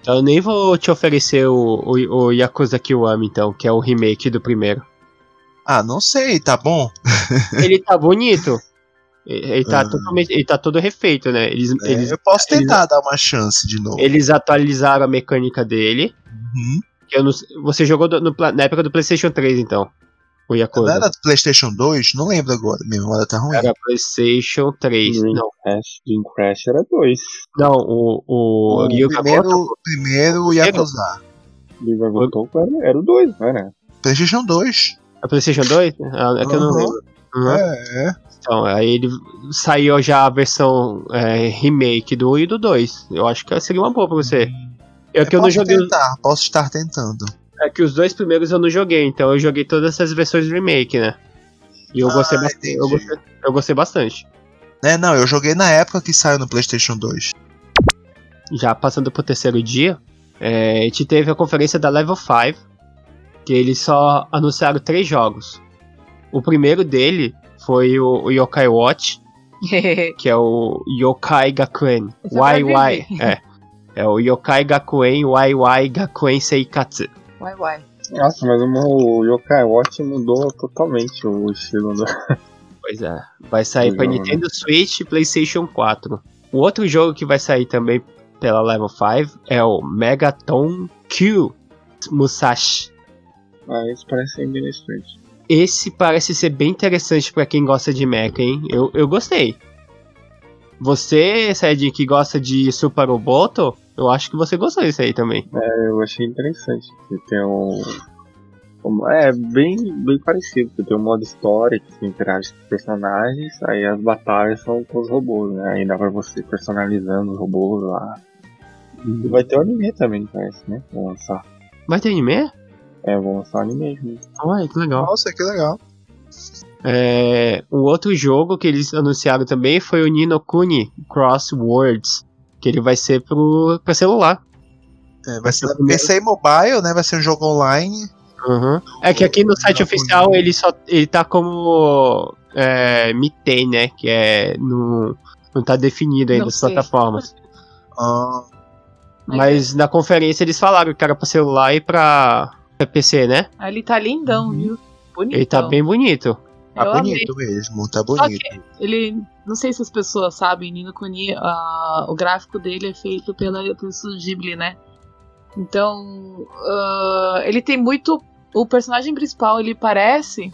Então eu nem vou te oferecer o, o, o Yakuza Kiwami, então, que é o remake do primeiro. Ah, não sei, tá bom? Ele tá bonito. Ele tá, Ah. totalmente, ele tá todo refeito, né? Eles, É, eles, eu posso eles- tentar dar uma chance de novo. eles atualizaram a mecânica dele. Uhum. Que eu não você jogou do- no pla- na época do PlayStation 3, então. O Não Yakuza. era do PlayStation 2? Não lembro agora. Minha memória tá ruim. Era PlayStation 3. Não, Dreamcast, Dreamcast era dois. não o, o, O Ryuga primeiro, Gotoku- primeiro Yakuza. Liga Gotoku era, era o dois, não era? PlayStation 2. a PlayStation 2? Ah, é que eu não Uhum. lembro. Uhum. É, é. Então, aí ele saiu já a versão é, remake do 1 e do 2. Eu acho que seria uma boa pra você. É que eu não posso joguei. tentar, posso estar tentando. É que os dois primeiros eu não joguei, então eu joguei todas essas versões remake, né? E eu Ah, gostei bastante. Eu gostei, eu gostei bastante. É, não, eu joguei na época que saiu no PlayStation 2. já passando pro terceiro dia, é, a gente teve a conferência da Level 5, que eles só anunciaram três jogos. O primeiro dele foi o, o Yokai Watch, que é o Yokai Gakuen YY. É, é o Yokai Gakuen YY Gakuen Seikatsu. Uai. Nossa, mas o Yokai Watch mudou totalmente o estilo do. Pois é, vai sair para jogo, Nintendo Switch e PlayStation 4. O outro jogo que vai sair também pela Level 5 é o Megaton Q Musashi. Ah, isso parece ser interessante. Esse parece ser bem interessante pra quem gosta de mecha, hein? Eu, eu gostei. Você, Sed, que gosta de Super Roboto, eu acho que você gostou disso aí também. Eu achei interessante. Que tem um. um- É, bem, bem parecido. que Tem um modo história que você interage com os personagens, aí as batalhas são com os robôs, né? Aí dá pra você personalizando os robôs lá. E vai ter o anime também, parece, né? Vão lançar. Vai ter anime? É, vão lançar o anime mesmo. Olha, que legal. Nossa, que legal. É, um outro jogo que eles anunciaram também foi o Nino Kuni Cross Worlds, que ele vai ser pro, pra celular. É, vai ser primeiro. PC e mobile, né? Vai ser um jogo online. Uhum. É que aqui no site oficial ele só ele tá como é, Mitei, né? Que é no, não tá definido ainda as plataformas. Ah, Mas na conferência eles falaram que era pra celular e pra, pra PC, né? Ah, Ele tá lindão, Uhum. viu? Bonito. Ele tá bem bonito. Tá Eu amei. bonito mesmo, tá bonito. que ele, não sei se as pessoas sabem, Nino Kuni, ah, o gráfico dele é feito pela pelo estúdio Ghibli, né? Então, ah, ele tem muito. O personagem principal ele parece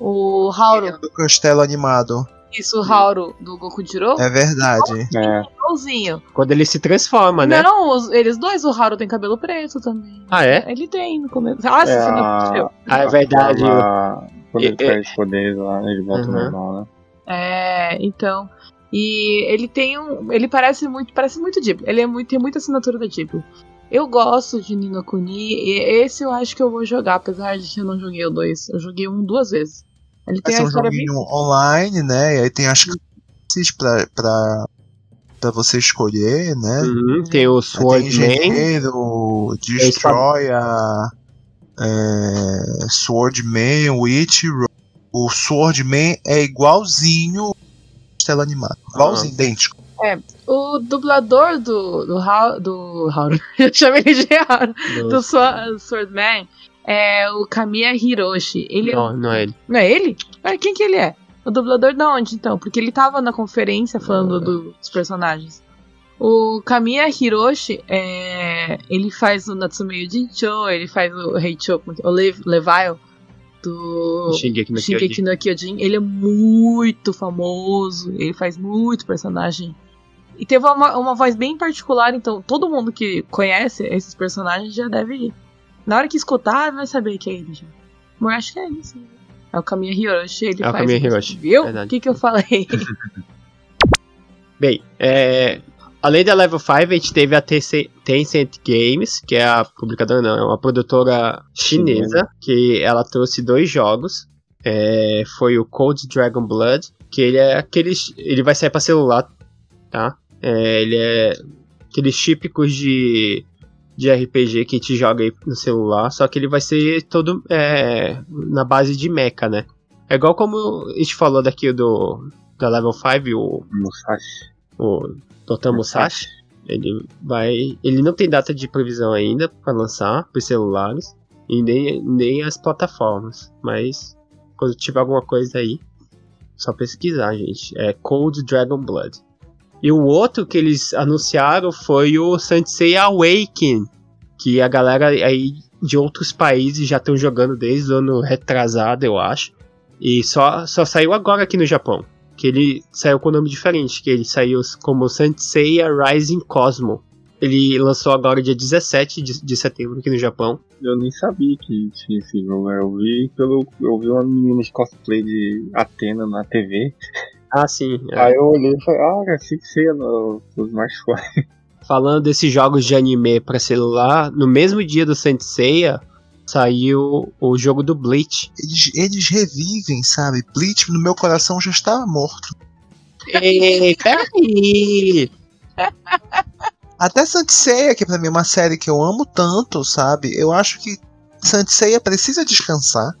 o Hauru. Do castelo animado. Isso, o Hauru do Goku Jiro. É verdade. É. Igualzinho. Quando ele se transforma, né? Não, os- eles dois, o Haru tem cabelo preto também. Ah, é? Ele tem no começo. Ah, É você não a- assistiu. Ah, é verdade. Quando ele E- e- perde poderes lá, ele volta Uhum. normal, né? É, então. E ele tem um. Ele parece muito. Parece muito Ghibli. Ele é muito, tem muita assinatura da Ghibli. Eu gosto de Nino Kuni. E esse eu acho que eu vou jogar, apesar de que eu não joguei o 2. Eu joguei um duas vezes. Ele tem ser a um história bem. joguinho online, né? E aí tem as classes pra, pra, pra você escolher, né? Uhum, tem o Aí tem engenheiro, Destroy a é, Swordman, Witch, o Swordman é igualzinho o Castelo Animado. Igualzinho, idêntico. O dublador do. do, do. Eu chamei ele de Haru. Do Swa- Swordman é o Kamiya Hiroshi. Ele é Não, não é ele. Não é ele? Mas quem que ele é? O dublador de onde, então? Porque ele tava na conferência falando dos personagens. O Kamiya Hiroshi, é, ele faz o Natsume Jincho, ele faz o Heicho, como que- o Lev, Levile do Shingeki no Shingeki Kyojin. no Kyojin. Ele é muito famoso, ele faz muito personagem. E teve uma, uma voz bem particular, então todo mundo que conhece esses personagens já deve. Na hora que escutar, vai saber que é ele já. Mas acho que é ele, sim. É o Kamiya Hiroshi, ele É o faz. Kamiya Hiroshi, Viu? O que, que eu falei? Bem, é, além da Level 5, a gente teve a Tencent Games, que é a publicadora, não, é uma produtora chinesa, que ela trouxe dois jogos. É, foi o Cold Dragon Blood, que ele é aqueles. Ele vai sair pra celular, tá? É, ele é aqueles típicos de, de RPG que a gente joga aí no celular, só que ele vai ser todo é, na base de mecha, né? É igual como a gente falou daqui do da Level 5, o Musashi. o Dr. Musashi. Ele vai. Ele não tem data de previsão ainda para lançar para celulares e nem, nem as plataformas. Mas quando tiver alguma coisa aí, só pesquisar, gente. É Cold Dragon Blood. E o outro que eles anunciaram foi o Sansei Awaken, que a galera aí de outros países já estão jogando desde o ano retrasado, eu acho. E só, só saiu agora aqui no Japão que ele saiu com um nome diferente, que ele saiu como Senseiya Rising Cosmo. Ele lançou agora dia 17 de, de setembro aqui no Japão. Eu nem sabia que tinha esse jogo. né? Eu vi pelo. Eu vi uma menina de cosplay de Atena na TV. Ah, sim. é. Aí eu olhei e falei, ah, achei que você ia no, no smartphone. Falando desses jogos de anime para celular, no mesmo dia do Senseiya saiu o jogo do Bleach. Eles, eles revivem, sabe? Bleach no meu coração já estava morto. Ei, peraí! Até Santiceia, que pra mim é uma série que eu amo tanto, sabe? Eu acho que Santiceia precisa descansar.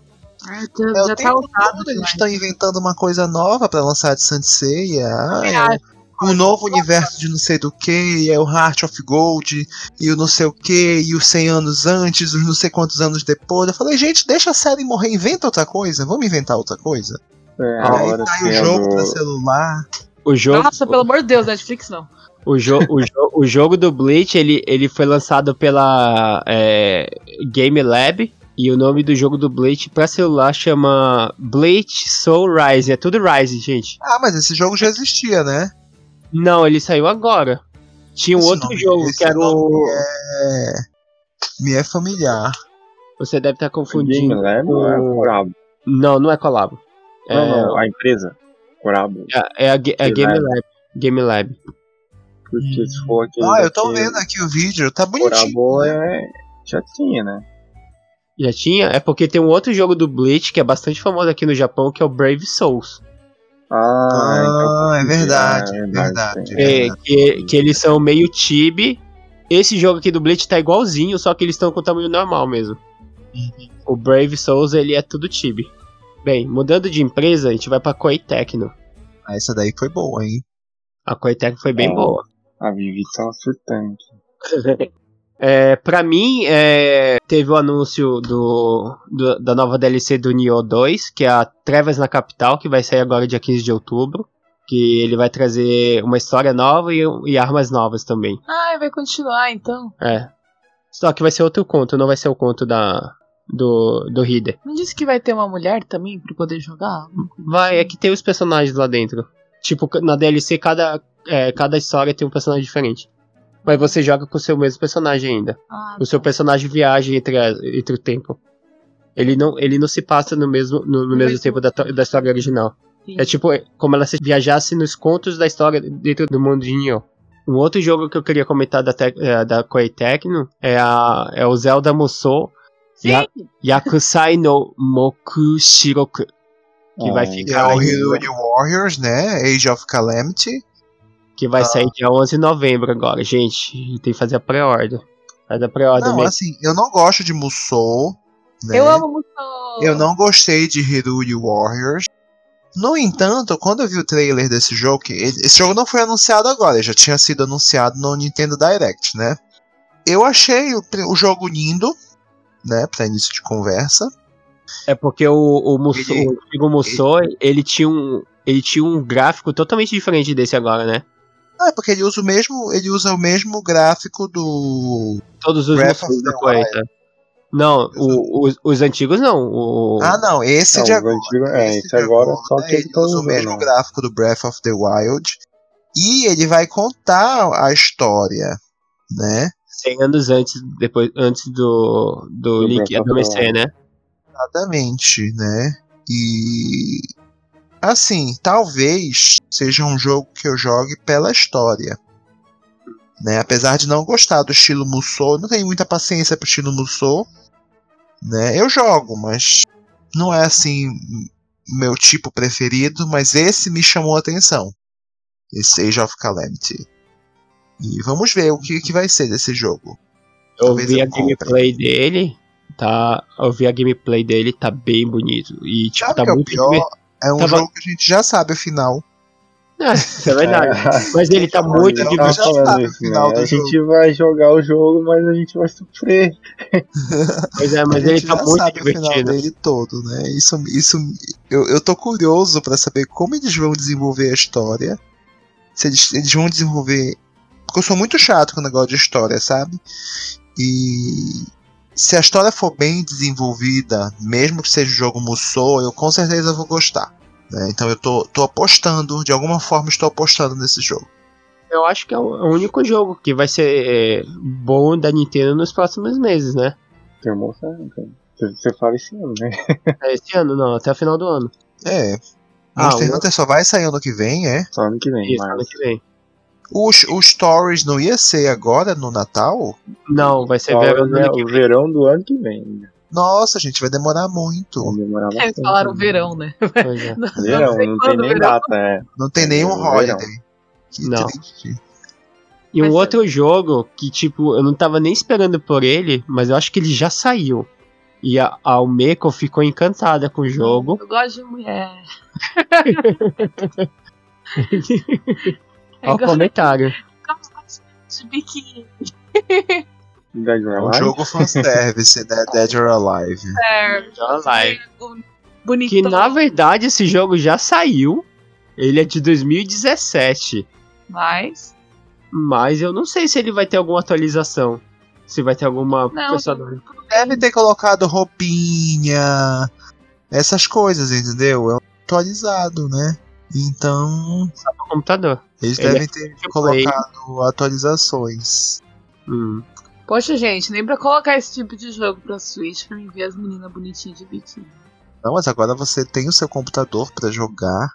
Ah, É, já o tá tempo usado todo eles estão inventando uma coisa nova pra lançar de Santiceia. Ah, é um novo universo de não sei do que, é o Heart of Gold, e o não sei o que, e os 100 anos antes, os não sei quantos anos depois. Eu falei, gente, deixa a série morrer, inventa outra coisa, vamos inventar outra coisa. É, aí agora tá o jogo do- pra celular. O jogo, Nossa, pelo amor de Deus, Netflix não. o, jo o, jo o jogo do Bleach ele, ele foi lançado pela é, Game Lab. E o nome do jogo do Bleach pra celular chama Bleach Soul Rising. É tudo Rising, gente. Ah, mas esse jogo já existia, né? Não, ele saiu agora. Tinha um Esse outro nome- jogo que era o. É... Me é familiar. Você deve estar Game confundindo. Lab ou é o- Corabo? Não, não é Colabo. É, Não, não, a empresa. Corabo. é, é a, é Game Game Lab. Lab. Game Lab. Porque se for aquele. Ah, eu tô daquele- vendo aqui o vídeo, tá bonitinho. Corabo é. Já tinha, né? Já tinha? É porque tem um outro jogo do Bleach que é bastante famoso aqui no Japão, que é o Brave Souls. Ah, Ah, é então- verdade, é é verdade. É, que, que eles são meio tibi. Esse jogo aqui do Bleach tá igualzinho, só que eles estão com tamanho normal mesmo. O o Brave Souls ele é tudo Tibi. Bem, mudando de empresa, a gente vai pra Koei Tecno. Ah, essa daí foi boa, hein? A Koei Tecno foi bem É. boa. A Vivi tava surtando. É, pra mim, é, teve o anúncio do, do- da nova DLC do Nioh 2, que é a Trevas na Capital, que vai sair agora dia 15 de outubro. Que ele vai trazer uma história nova e, e armas novas também. Ah, vai continuar então. É. Só que vai ser outro conto, não vai ser o conto da, do, do Hider. Não disse que vai ter uma mulher também pra poder jogar? Vai, é que tem os personagens lá dentro. Tipo, na DLC, cada, é, cada história tem um personagem diferente. Mas você joga com o seu mesmo personagem ainda. Ah, O seu tá. personagem viaja entre, a- entre o tempo. Ele não, ele não se passa no mesmo, no, no mesmo tempo da, da história original. Entendi. É tipo é como ela se viajasse nos contos da história dentro do mundo de Nioh. Um outro jogo que eu queria comentar da, Tec- eh, da Koei Tecno é, a, é o Zelda Musou Sim, Ya- Yakusai no Moku Shiroku. Que vai Ah, É ficar o em- Hyrule Warriors, né? Age of Calamity. Que vai Ah. sair dia 11 de novembro agora, gente. Tem que fazer a pré-order. Faz a pré-order Não, mesmo. assim, eu não gosto de Musou. Né? eu amo muito. Eu não gostei de Hyrule Warriors. No entanto, quando eu vi o trailer desse jogo, que ele- esse jogo não foi anunciado agora, ele já tinha sido anunciado no Nintendo Direct, né? Eu achei o, o jogo lindo, né, pra início de conversa. É porque o, o, Musou, Ele- o antigo Musou, ele tinha um. Ele tinha um gráfico totalmente diferente desse agora, né? Ah, é porque ele usa o mesmo, ele usa o mesmo gráfico do Todos os Breath of da the Wild. tá? Não, o- os, os antigos não. O, Ah, não, esse Não, de agora. antigo- é, esse de agora só que ele eles tão usa o mesmo né? gráfico do Breath of the Wild e ele vai contar a história, né? 100 anos antes, depois, antes do, do, Do Link adormecer, né? Exatamente, né? E assim, talvez seja um jogo que eu jogue pela história. Né? Apesar de não gostar do estilo Musou, não tenho muita paciência pro estilo Musou, né? Eu jogo, mas não é assim meu tipo preferido, mas esse me chamou a atenção. Esse Age of Calamity. E vamos ver o que, que vai ser desse jogo. Eu Talvez vi eu a compre. gameplay dele, tá? Eu vi a gameplay dele, tá bem bonito. E, tipo, Sabe tá é muito pior? Divertido. É um Tava- jogo que a gente já sabe o final. É, isso é verdade. Mas ele tá muito divertido. né? A gente vai jogar o jogo, mas a gente vai sofrer. Pois é, mas ele tá muito sabe o final divertido. dele todo, né? Isso, isso, eu, eu tô curioso pra saber como eles vão desenvolver a história. Se eles, eles vão desenvolver. Porque eu sou muito chato com o negócio de história, sabe? E se a história for bem desenvolvida, mesmo que seja o jogo Musou, eu com certeza vou gostar. né? Então eu tô, tô apostando, de alguma forma estou apostando nesse jogo. Eu acho que é o é único jogo que vai ser é, bom da Nintendo nos próximos meses, né? Irmão sabe, cara. Você- fala esse ano, né? É esse ano, não, até o final do ano. É. Ah, Monster o- Hunter só vai sair ano que vem, é? Só ano que vem, Isso, ano mas. que vem. Os, os stories não ia ser agora no Natal? Não, vai ser verão o do ano que o vem. verão do ano que vem. Nossa, gente, vai demorar muito. Vai demorar Eles bastante. falaram né? verão, né? Pois é. Verão, sei não quando tem nem verão. data, é. Não tem nenhum verão. holiday. Que Não. triste. E um outro jogo que, tipo, eu não tava nem esperando por ele, mas eu acho que ele já saiu. E a a Almeco ficou encantada com o jogo. Eu gosto de mulher. Olha o comentário. de biquíni. Dead or É um Alive? jogo fanservice, né? Dead or Alive. Live. Bonito. Que na verdade esse jogo já saiu. Ele é de 2017. Mas. Mas eu não sei se ele vai ter alguma atualização. Se vai ter alguma Não, personagem. Deve ter colocado roupinha, essas coisas, entendeu? É um atualizado, né? Então, no computador. Eles Ele é devem ter to colocado atualizações. Hum. Poxa, gente, nem pra colocar esse tipo de jogo pra Switch pra mim ver as meninas bonitinhas de biquíni. Não, mas agora você tem o seu computador pra jogar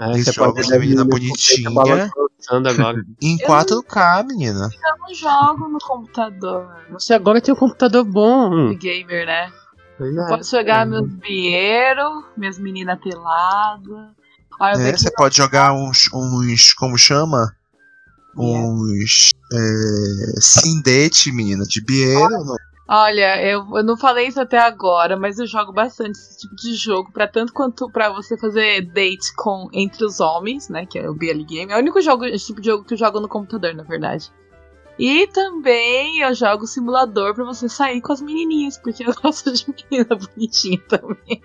É, você pode de menina bonitinha. Tá agora. em Eu 4K, menina. Eu não jogo no computador. Você agora tem um computador bom. De gamer, né? Pois é. Posso jogar É. meus bieiros, minhas meninas peladas. Eu É, você pode jogar uns, uns como chama? Uns é, sindete, menina, de bieiro. no- Olha, eu, eu não falei isso até agora, mas eu jogo bastante esse tipo de jogo, para tanto quanto para você fazer date com entre os homens, né, que é o BL Game. É o único jogo, esse tipo de jogo que eu jogo no computador, na verdade. E também eu jogo simulador para você sair com as menininhas, porque eu gosto de menina bonitinha também.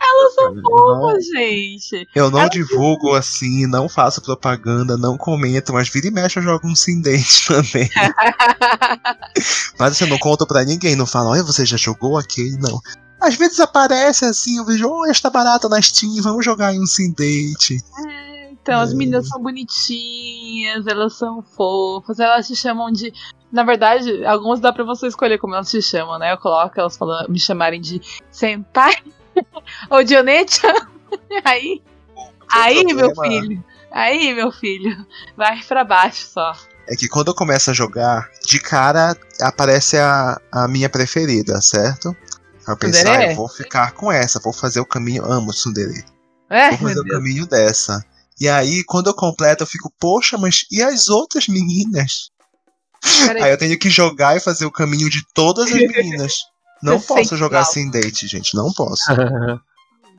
Elas são fofas, gente. Eu não Elas- divulgo assim, não faço propaganda, não comento, mas vira e mexe eu jogo um Sindente também. Mas assim, eu não conto pra ninguém, não falo, olha, você já jogou aquele? Não. Às vezes aparece assim, eu vejo, oh, esta barata na Steam, vamos jogar em um Sindente. Então, as É. meninas são bonitinhas, elas são fofas, elas te chamam de. Na verdade, algumas dá pra você escolher como elas te chamam, né? Eu coloco elas falando, me chamarem de senpai ou de Onecha. Aí, aí, meu problema- filho, aí, meu filho, vai pra baixo só. É que quando eu começo a jogar, de cara aparece a, a minha preferida, certo? Eu penso, ah, eu vou ficar com essa, vou fazer o caminho. Amo Tsundere. É, Vou fazer meu o Deus. caminho dessa. E aí, quando eu completo, eu fico, poxa, mas e as outras meninas? Peraí. Aí eu tenho que jogar e fazer o caminho de todas as meninas. Não Você posso jogar mal. sem date, gente. Não posso.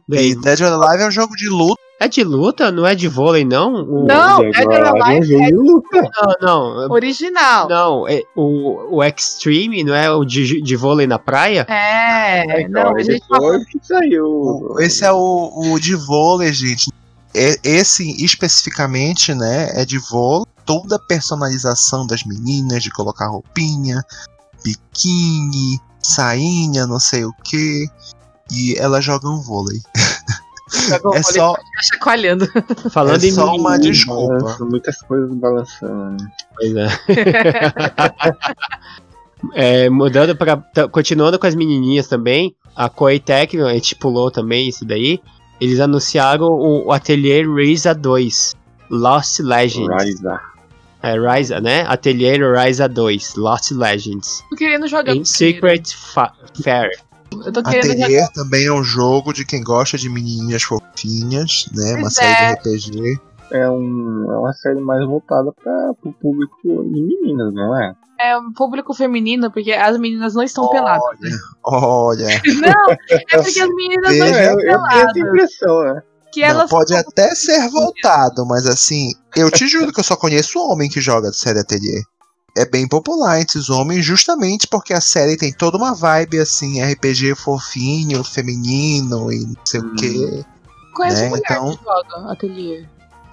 E Bem, Dead or Alive é um jogo de luta. é de luta? Não é de vôlei, não? O- Não, Dead Dead or Alive é um é de luta. Não, não. original. Não, é, o, o Extreme não é o de, de vôlei na praia? É, não, a gente falou. depois que saiu. Esse é o, o de vôlei, gente. E- Esse especificamente, né, é de vôlei. Toda a personalização das meninas, de colocar roupinha, biquíni, sainha, não sei o que. E elas jogam vôlei. É vôlei, só, chacoalhando. Falando é em só uma menininha, desculpa. São muitas coisas balançando. né? Pois é. É, mudando para continuando com as menininhas também, a Koei Tecno, a gente pulou também isso daí. Eles anunciaram o, o Atelier Ryza 2, Lost Legends. É, Ryza, né? Atelier Ryza 2, Lost Legends. Tô querendo jogar. Primeiro. Secret Fa- Fair. Eu tô querendo jogar. Atelier também é um jogo de quem gosta de menininhas fofinhas, né? Uma Pois série é. de RPG. É, um, é uma série mais voltada para o público de meninas, não é? É um público feminino, porque as meninas não estão peladas. né? Olha, Não, é porque as meninas não É, estão eu, eu tenho essa peladas. impressão, né? Que não, elas pode até ser voltado, mas assim, eu te juro que eu só conheço homem que joga série Atelier. É bem popular entre os homens, justamente porque a série tem toda uma vibe assim, RPG fofinho, feminino e não sei o Hum. quê. conhecem né, mulher então- que joga ateliê.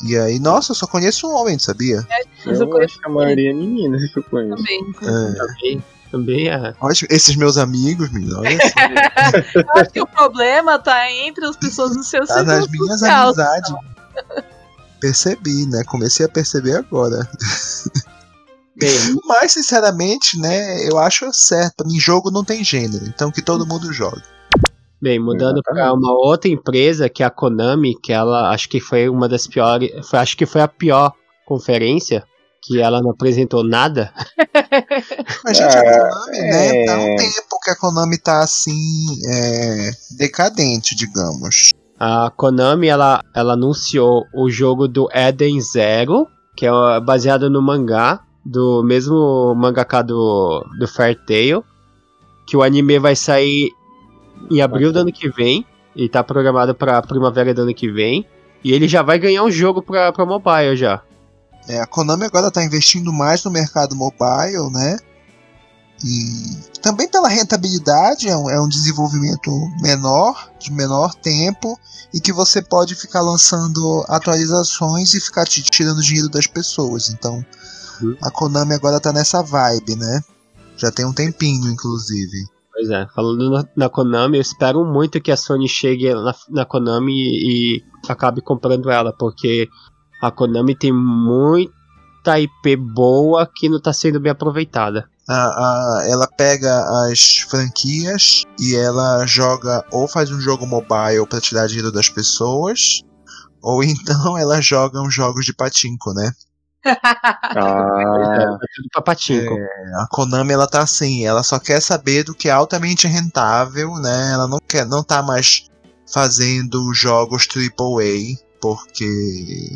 E aí, nossa, eu só conheço homem, sabia? Mas Eu, eu conheço acho que a maioria é meninas que eu conheço. também. É. Também, também é. Ótimo, esses meus amigos, menino, olha só, Eu acho que o problema tá entre as pessoas do seu tá nas minhas social. amizades. Percebi, né? Comecei a perceber agora. Bem, Mas, sinceramente, né, eu acho certo. Mim, jogo não tem gênero, então que todo mundo joga. Bem, mudando para uma outra empresa, que é a Konami, que ela acho que foi uma das piores, foi, acho que foi a pior conferência, que ela não apresentou nada. Mas, gente, a É, Konami, né, é. tá um tempo que a Konami tá assim, é, decadente, digamos. A Konami ela, ela anunciou o jogo do Eden Zero, que é baseado no mangá do mesmo mangaka do, do Fair Tail, que o anime vai sair em abril do ano que vem e tá programado pra primavera do ano que vem. E ele já vai ganhar um jogo pra, pra mobile já. É, a Konami agora tá investindo mais no mercado mobile, né? E também pela rentabilidade, é um, é um desenvolvimento menor, de menor tempo, e que você pode ficar lançando atualizações e ficar te tirando dinheiro das pessoas. Então, Uhum. a Konami agora tá nessa vibe, né? Já tem um tempinho, inclusive. Pois é, falando na, na Konami, eu espero muito que a Sony chegue na, na Konami e, e acabe comprando ela, porque a Konami tem muita IP boa que não tá sendo bem aproveitada. A, a- ela pega as franquias e ela joga ou faz um jogo mobile pra tirar dinheiro das pessoas, ou então ela joga uns jogos de patinco, né? Ah, É, tudo pra patinco. A Konami ela tá assim, ela só quer saber do que é altamente rentável, né? Ela não quer, não tá mais fazendo jogos AAA porque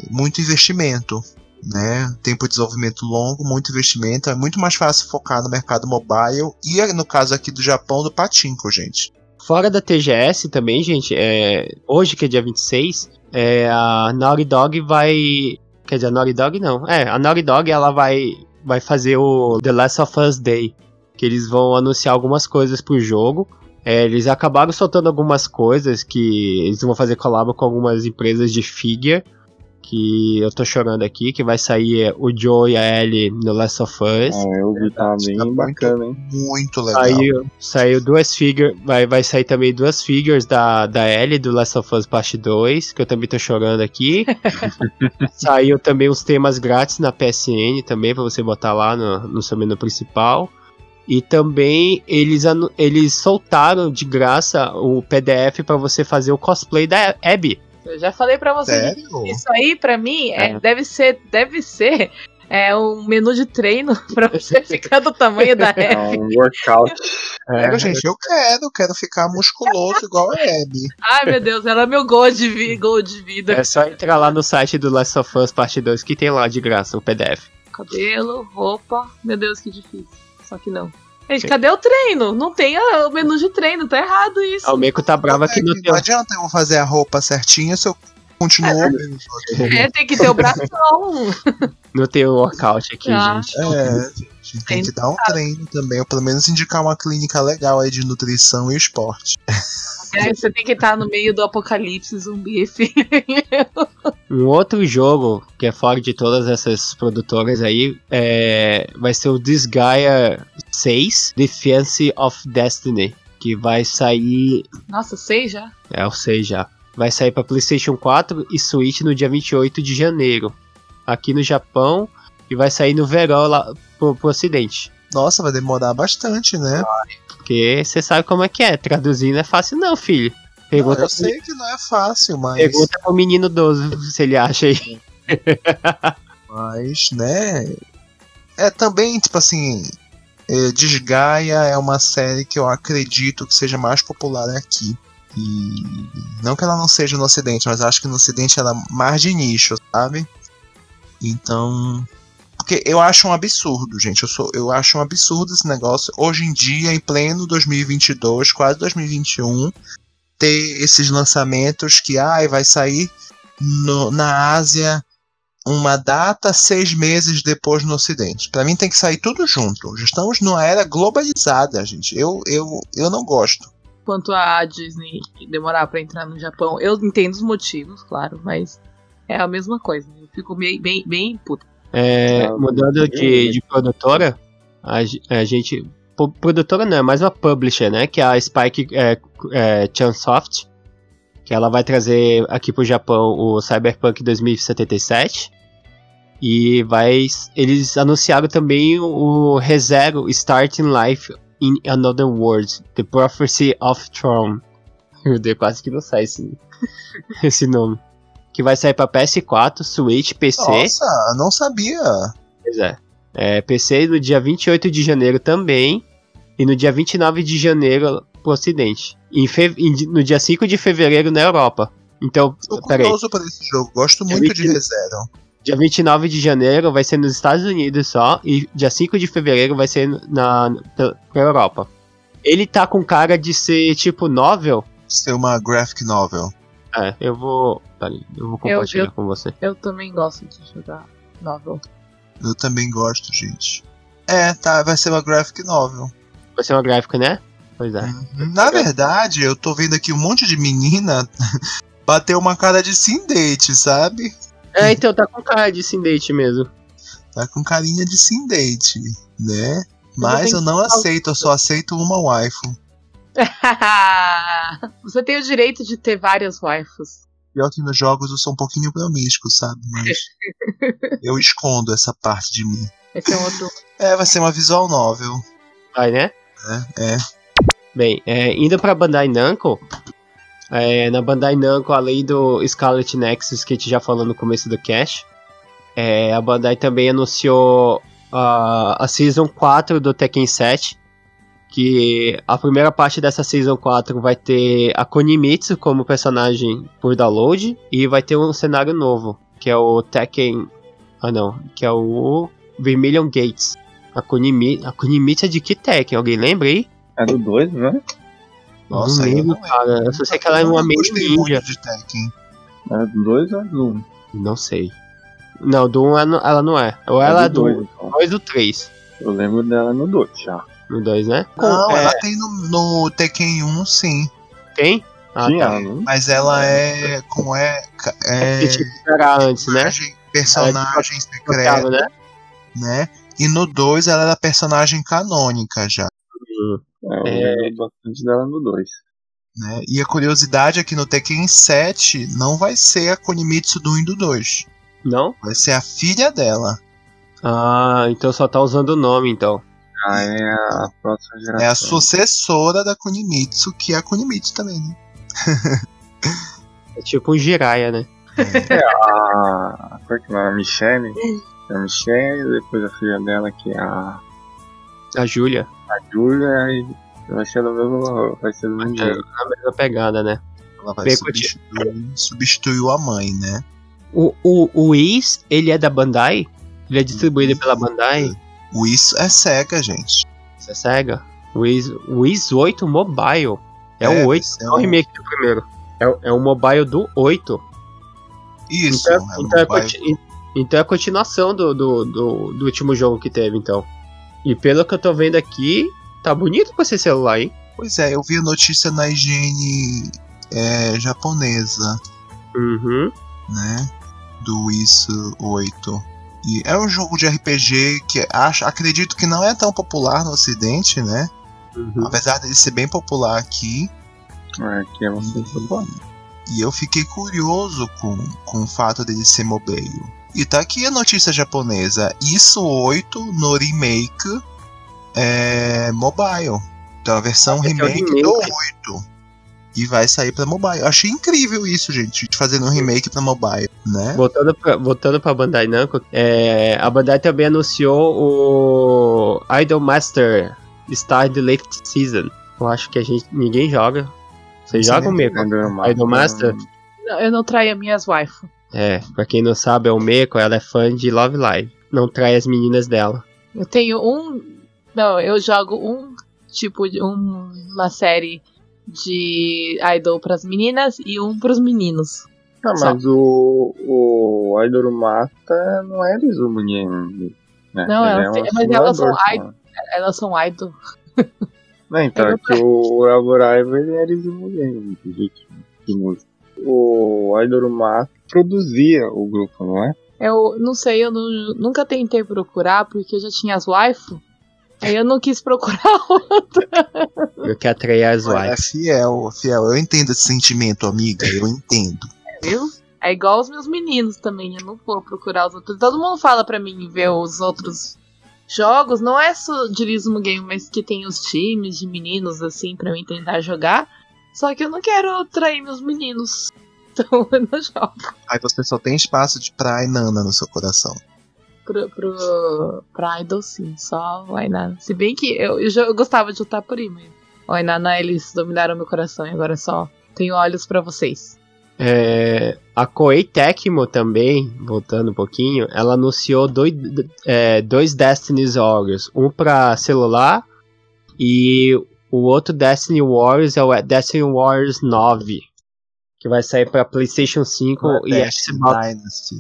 muito investimento. né? Tempo de desenvolvimento longo, muito investimento, é muito mais fácil focar no mercado mobile e no caso aqui do Japão do Pachinko, gente. Fora da TGS também, gente, é, hoje que é dia 26, é, a Naughty Dog vai. Quer dizer, a Naughty Dog não. É, a Naughty Dog ela vai, vai fazer o The Last of Us Day. Que eles vão anunciar algumas coisas pro jogo. É, eles acabaram soltando algumas coisas que eles vão fazer collab com algumas empresas de figure que eu tô chorando aqui, que vai sair o Joe e a Ellie no Last of Us. Ah, eu vi, tá bem Tá bacana, hein? Muito legal. Saiu, saiu duas figures, vai, vai sair também duas figures da, da Ellie do Last of Us Parte 2, que eu também tô chorando aqui. saiu também os temas grátis na PSN também, pra você botar lá no, no seu menu principal. E também eles, eles soltaram de graça o PDF pra você fazer o cosplay da Abby. Eu já falei pra vocês. Sério? Isso aí, pra mim, é, É. deve ser, deve ser é um menu de treino pra você ficar do tamanho da É Abby. um workout. Pega, gente, eu quero, quero ficar musculoso igual a Abby. Ai, meu Deus, ela é meu gol de, vi, gol de vida. É só entrar lá no site do Last of Us Parte 2 que tem lá de graça o PDF. Cabelo, roupa. Meu Deus, que difícil. Só que não. Gente, cadê o treino? Não tem a- o menu de treino, tá errado isso. Ah, O Meiko tá bravo aqui no Não teu. adianta eu fazer a roupa certinha se eu continuo. É, tem que ter o bração. No teu workout aqui, Ah. gente. É, gente, tem que dar um treino também, ou pelo menos indicar uma clínica legal aí de nutrição e esporte. É, você tem que estar no meio do apocalipse zumbi, filho. Um outro jogo que é fora de todas essas produtoras aí é, vai ser o Disgaea 6 Defense of Destiny, que vai sair, Nossa, sei já. é o 6 já, vai sair para PlayStation 4 e Switch no dia 28 de janeiro, aqui no Japão, e vai sair no verão lá pro, pro ocidente. Nossa, vai demorar bastante, né? Porque você sabe como é que é, traduzir não é fácil não, filho. Não, Pergunta, eu sei que não é fácil, mas, pergunta pro menino 12 se ele acha aí. mas, né? É também, tipo assim, é, Desgaia é uma série que eu acredito que seja mais popular aqui. E não que ela não seja no ocidente, mas acho que no ocidente ela é mais de nicho, sabe? Então, porque eu acho um absurdo, gente. Eu, sou, eu acho um absurdo esse negócio. Hoje em dia, em pleno 2022, quase 2021, ter esses lançamentos que ai, vai sair no- na Ásia uma data seis meses depois no Ocidente. Pra mim tem que sair tudo junto. Já estamos numa era globalizada, gente. Eu, eu, eu não gosto. Quanto a Disney demorar pra entrar no Japão, eu entendo os motivos, claro, mas é a mesma coisa. Eu fico bem, bem, bem puta. É, mudando de, de produtora, a, a gente. Produtora não, é mais uma publisher, né? Que é a Spike é, é, Chunsoft. Que ela vai trazer aqui pro Japão o Cyberpunk 2077. E vai. Eles anunciaram também o ReZero Starting Life in Another World: The Prophecy of Throne. Meu Deus, quase que não sai esse, esse nome. Que vai sair pra PS4, Switch, PC. Nossa, não sabia. Pois é. é. PC no dia 28 de janeiro também. E no dia 29 de janeiro pro ocidente. E fe- no dia 5 de fevereiro na Europa. Então, Tô peraí. curioso por esse jogo. Gosto É muito de mentira. ReZero. Dia 29 de janeiro vai ser nos Estados Unidos só. E dia 5 de fevereiro vai ser na, pra, pra Europa. Ele tá com cara de ser tipo novel. Ser uma graphic novel. É, eu vou. Peraí, eu vou compartilhar eu- com você. Eu também gosto de jogar novel. Eu também gosto, gente. É, tá, vai ser uma graphic novel. Vai ser uma gráfica, né? Pois é. Na verdade, eu tô vendo aqui um monte de menina bater uma cara de sim date, sabe? É, então tá com cara de sim date mesmo. Tá com carinha de sim date, né? Mas eu não que aceito, eu só aceito uma waifu. Você tem o direito de ter várias waifus. Pior que nos jogos eu sou um pouquinho promíscuo, sabe? Mas eu escondo essa parte de mim. Esse é um outro. É, vai ser uma visual novel. Vai, né? É, é. Bem, é, indo pra Bandai Namco, é, na Bandai Namco, além do Scarlet Nexus que a gente já falou no começo do cast, é, a Bandai também anunciou a, a Season 4 do Tekken 7, que a primeira parte dessa Season 4 vai ter a Konimitsu como personagem por download, e vai ter um cenário novo, que é o Tekken Ah não, que é o Vermilion Gates. A a Kunimitsu é de que Tekken? Alguém lembra aí? É do 2, né? Nossa, não aí eu cara. Eu só sei que ela é uma meio ninja. de Tekken. É do 2 ou é do 1? Não sei. Não, do 1 ela não- ela não é. Ou ela é do 2, então. 2 do 3. Eu lembro dela no 2 já. No 2, né? Não, é, ela tem no, no Tekken 1, sim. tem? Ah, Tinha, tá. Mas ela é. Como é. É. Que tipo era antes, né? personagem, personagem secreta, né? né? E no 2 ela era personagem canônica já. É, eu É. lembro bastante dela no 2. Né? E a curiosidade é que no Tekken 7 não vai ser a Kunimitsu do 1 e do 2. Não? Vai ser a filha dela. Ah, então só tá usando o nome, então. Ah, é a próxima geração. É a sucessora da Kunimitsu, que é a Kunimitsu também, né? É tipo um Jiraiya, né? A. Qual que é a Michelle? É a Michelle, depois a filha dela, que é a, A Júlia. A Julia, e vai ser do mesmo. Vai ser do mesmo É, a mesma pegada, né? Ela vai substituir, substituir a mãe, né? O, o, o Whis, ele é da Bandai? Ele é distribuído pela Bandai? O isso é cega, gente. Você é cega? O Whis, o Whis 8 Mobile. É, É, o 8, vai ser é o remake do primeiro. É, o- é o mobile do 8. Isso, Então, é um então, é, então é a continuação do, do, do, do último jogo que teve, então. E pelo que eu tô vendo aqui, tá bonito pra ser celular, hein? Pois é, eu vi a notícia na higiene é, japonesa, Uhum. né? Do isso 8. E é um jogo de RPG que acho, acredito que não é tão popular no ocidente, né? uhum. Apesar dele ser bem popular aqui. É, que é bastante bom. E eu fiquei curioso com, com o fato dele ser mobile. E tá aqui a notícia japonesa. Isso 8 no remake é mobile. Então a versão Esse é remake, do remake. 8. E vai sair pra mobile. Eu achei incrível isso, gente. Fazendo um remake pra mobile, né? Voltando pra, voltando pra Bandai Namco, é, a Bandai também anunciou o Idol Master Star Late Season. Eu acho que a gente ninguém joga. Você Não joga sei o nem Meco? Idol Idol Master? Não, eu não traio minhas waifu. É, pra quem não sabe, é o Meco, ela é fã de Love Live. Não trai as meninas dela. Eu tenho um. Não, eu jogo um tipo de um- uma série de idol pras meninas e um pros meninos. Ah, Só. mas o, o Idol Master não é Rizuma Game. Né? Não, elas um têm- mas elas são idol. né? Elas são idol. Não, então é que o Elvorive ele era de ritmo, de música. O Idol Master produzia o grupo, não é? Eu não sei, eu nu- nunca tentei procurar porque eu já tinha as waifu. Aí eu não quis procurar outra. Eu quero atrair as É wives. fiel, fiel. Eu entendo esse sentimento, amiga. Eu entendo. Viu? É igual os meus meninos também, eu não vou procurar os outros. Todo mundo fala pra mim ver os outros jogos, não é só de Rizmo Game, mas que tem os times de meninos assim pra mim tentar jogar. Só que eu não quero atrair meus meninos. Então eu não jogo Aí você só tem espaço de pra Inana no seu coração. pro, pro, pra Idol sim, só o Ainana. Se bem que eu, eu, já- eu gostava de lutar por aí, mas o Ainana eles dominaram meu coração e agora só tenho olhos pra vocês. É, a Koei Tecmo também, voltando um pouquinho, ela anunciou dois, é, dois Warriors. Um pra celular e o outro Destiny Warriors é o Destiny Warriors 9. Que vai sair pra PlayStation 5 e Xbox. Dynasty.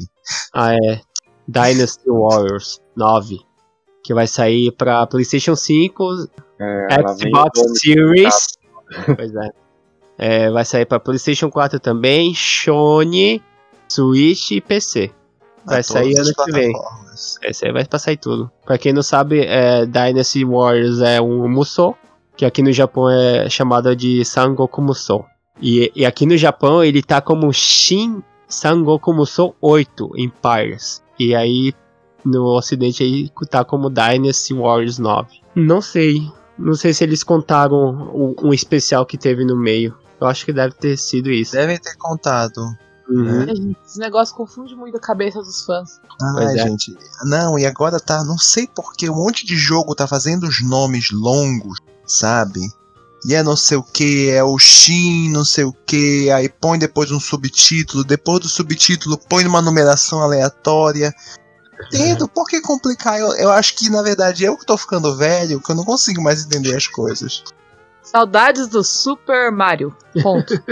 Ah, é. Dynasty Warriors 9. Que vai sair pra PlayStation 5, É, Xbox Series. pois é. É, Vai sair pra PlayStation 4 também, Sony, Switch e PC. Vai sair ano que vem. Esse aí vai passar em tudo. Pra quem não sabe, é, Dynasty Warriors é um Musou, que aqui no Japão é chamado de Sangoku Musou. E, e aqui no Japão ele tá como Shin Sangoku Musou 8 Empires. E aí no ocidente aí tá como Dynasty Warriors 9. Não sei. Não sei se eles contaram o- um especial que teve no meio. Eu acho que deve ter sido isso. Devem ter contado. Uhum. É, gente, Esse negócio confunde muito a cabeça dos fãs. Pois Ai, é. gente. Não, e agora tá. Não sei porque um monte de jogo tá fazendo os nomes longos, sabe? E é não sei o que, é o Shin, não sei o que, aí põe depois um subtítulo, depois do subtítulo põe uma numeração aleatória. entendo. Por que complicar? Eu, eu acho que, na verdade, eu que tô ficando velho, que eu não consigo mais entender as coisas. Saudades do Super Mario. Ponto.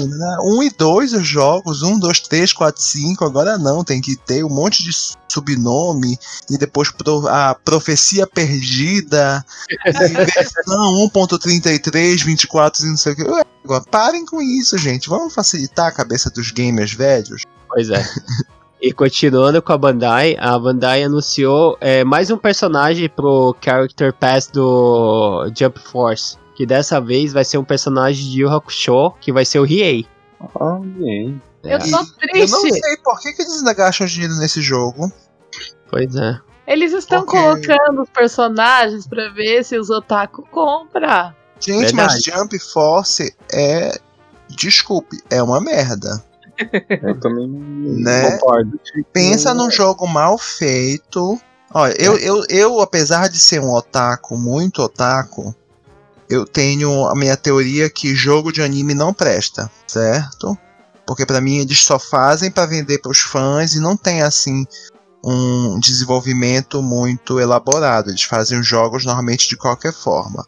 É, um e dois os jogos, um, dois, três, quatro, cinco. Agora não, tem que ter um monte de subnome e depois pro- a profecia perdida, versão 1.33, 24 e não sei o que. Ué, agora, parem com isso, gente. Vamos facilitar a cabeça dos gamers velhos. Pois é. E continuando com a Bandai, a Bandai anunciou é, mais um personagem pro Character Pass do Jump Force. Que dessa vez vai ser um personagem de Yu Hakusho, que vai ser o Riei. Ok. Eu É, tô Eu não triste. sei por que, que eles ainda gastam dinheiro nesse jogo. Pois é. Eles estão Porque- colocando os personagens pra ver se os otaku compram. Gente, mas Verdade. Jump Force é. Desculpe, é uma merda. Eu também não Né? concordo. Pensa Hum. num jogo mal feito. Olha, eu, eu, eu, apesar de ser um otaku, muito otaku, eu tenho a minha teoria que jogo de anime não presta, certo? Porque pra mim eles só fazem pra vender pros fãs e não tem assim um desenvolvimento muito elaborado. Eles fazem os jogos normalmente de qualquer forma.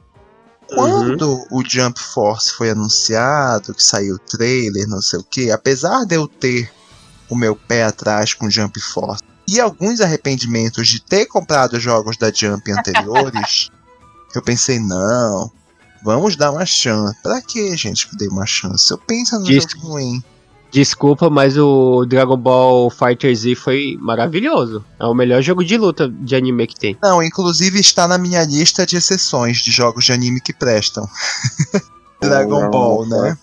Uhum. Quando o Jump Force foi anunciado, que saiu o trailer, não sei o que, apesar de eu ter o meu pé atrás com Jump Force e alguns arrependimentos de ter comprado jogos da Jump anteriores, eu pensei, não, vamos dar uma chance. Pra que, gente, que dei uma chance? Eu penso no Diz- jogo ruim. Desculpa, mas o Dragon Ball Fighter Z foi maravilhoso. É o melhor jogo de luta de anime que tem. Não, inclusive está na minha lista de exceções de jogos de anime que prestam. Dragon Dragon Ball, Ball, né?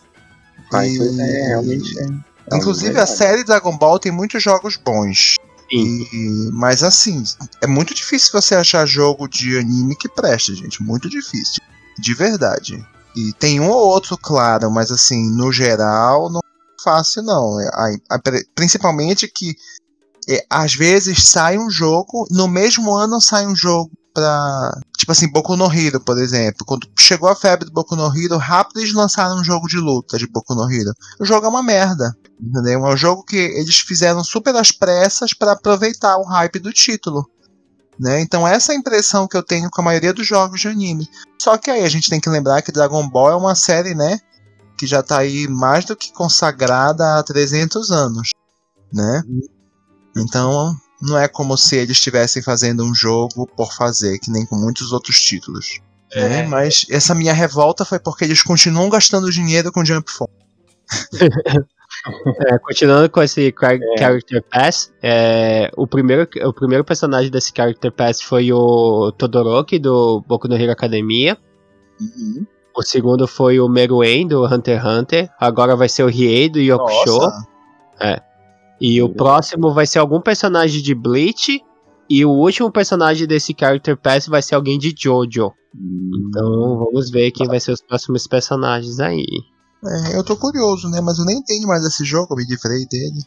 Fighter E- é realmente. é Inclusive algo a série Dragon Ball tem muitos jogos bons. Sim. E- mas assim, é muito difícil você achar jogo de anime que preste, gente. Muito difícil. De verdade. E tem um ou outro, claro, mas assim, no geral, não é fácil, não. É, principalmente que é, às vezes sai um jogo, no mesmo ano sai um jogo pra. Tipo assim, Boku no Hero, por exemplo. Quando chegou a febre do Boku no Hero, rápido eles lançaram um jogo de luta de Boku no Hero. O jogo é uma merda. Entendeu? É um jogo que eles fizeram super às pressas para aproveitar o hype do título. Né? Então essa é a impressão que eu tenho com a maioria dos jogos de anime. Só que aí a gente tem que lembrar que Dragon Ball é uma série, né, que já tá aí mais do que consagrada há 300 anos, né? Então não é como se eles estivessem fazendo um jogo por fazer, que nem com muitos outros títulos. né? Mas essa minha revolta foi porque eles continuam gastando dinheiro com Jump Force. É, continuando com esse É. Character Pass, é, o, primeiro, o primeiro personagem desse Character Pass foi o Todoroki do Boku no Hero Academia. O segundo foi o Meruem do Hunter x Hunter. Agora vai ser o Riei do Yokusho. Nossa, E o Beleza. próximo vai ser algum personagem de Bleach. E o último personagem desse Character Pass vai ser alguém de Jojo. Então vamos ver quem vai ser os próximos personagens aí. é, eu tô curioso, né? Mas eu nem tenho mais esse jogo, eu me livrei dele.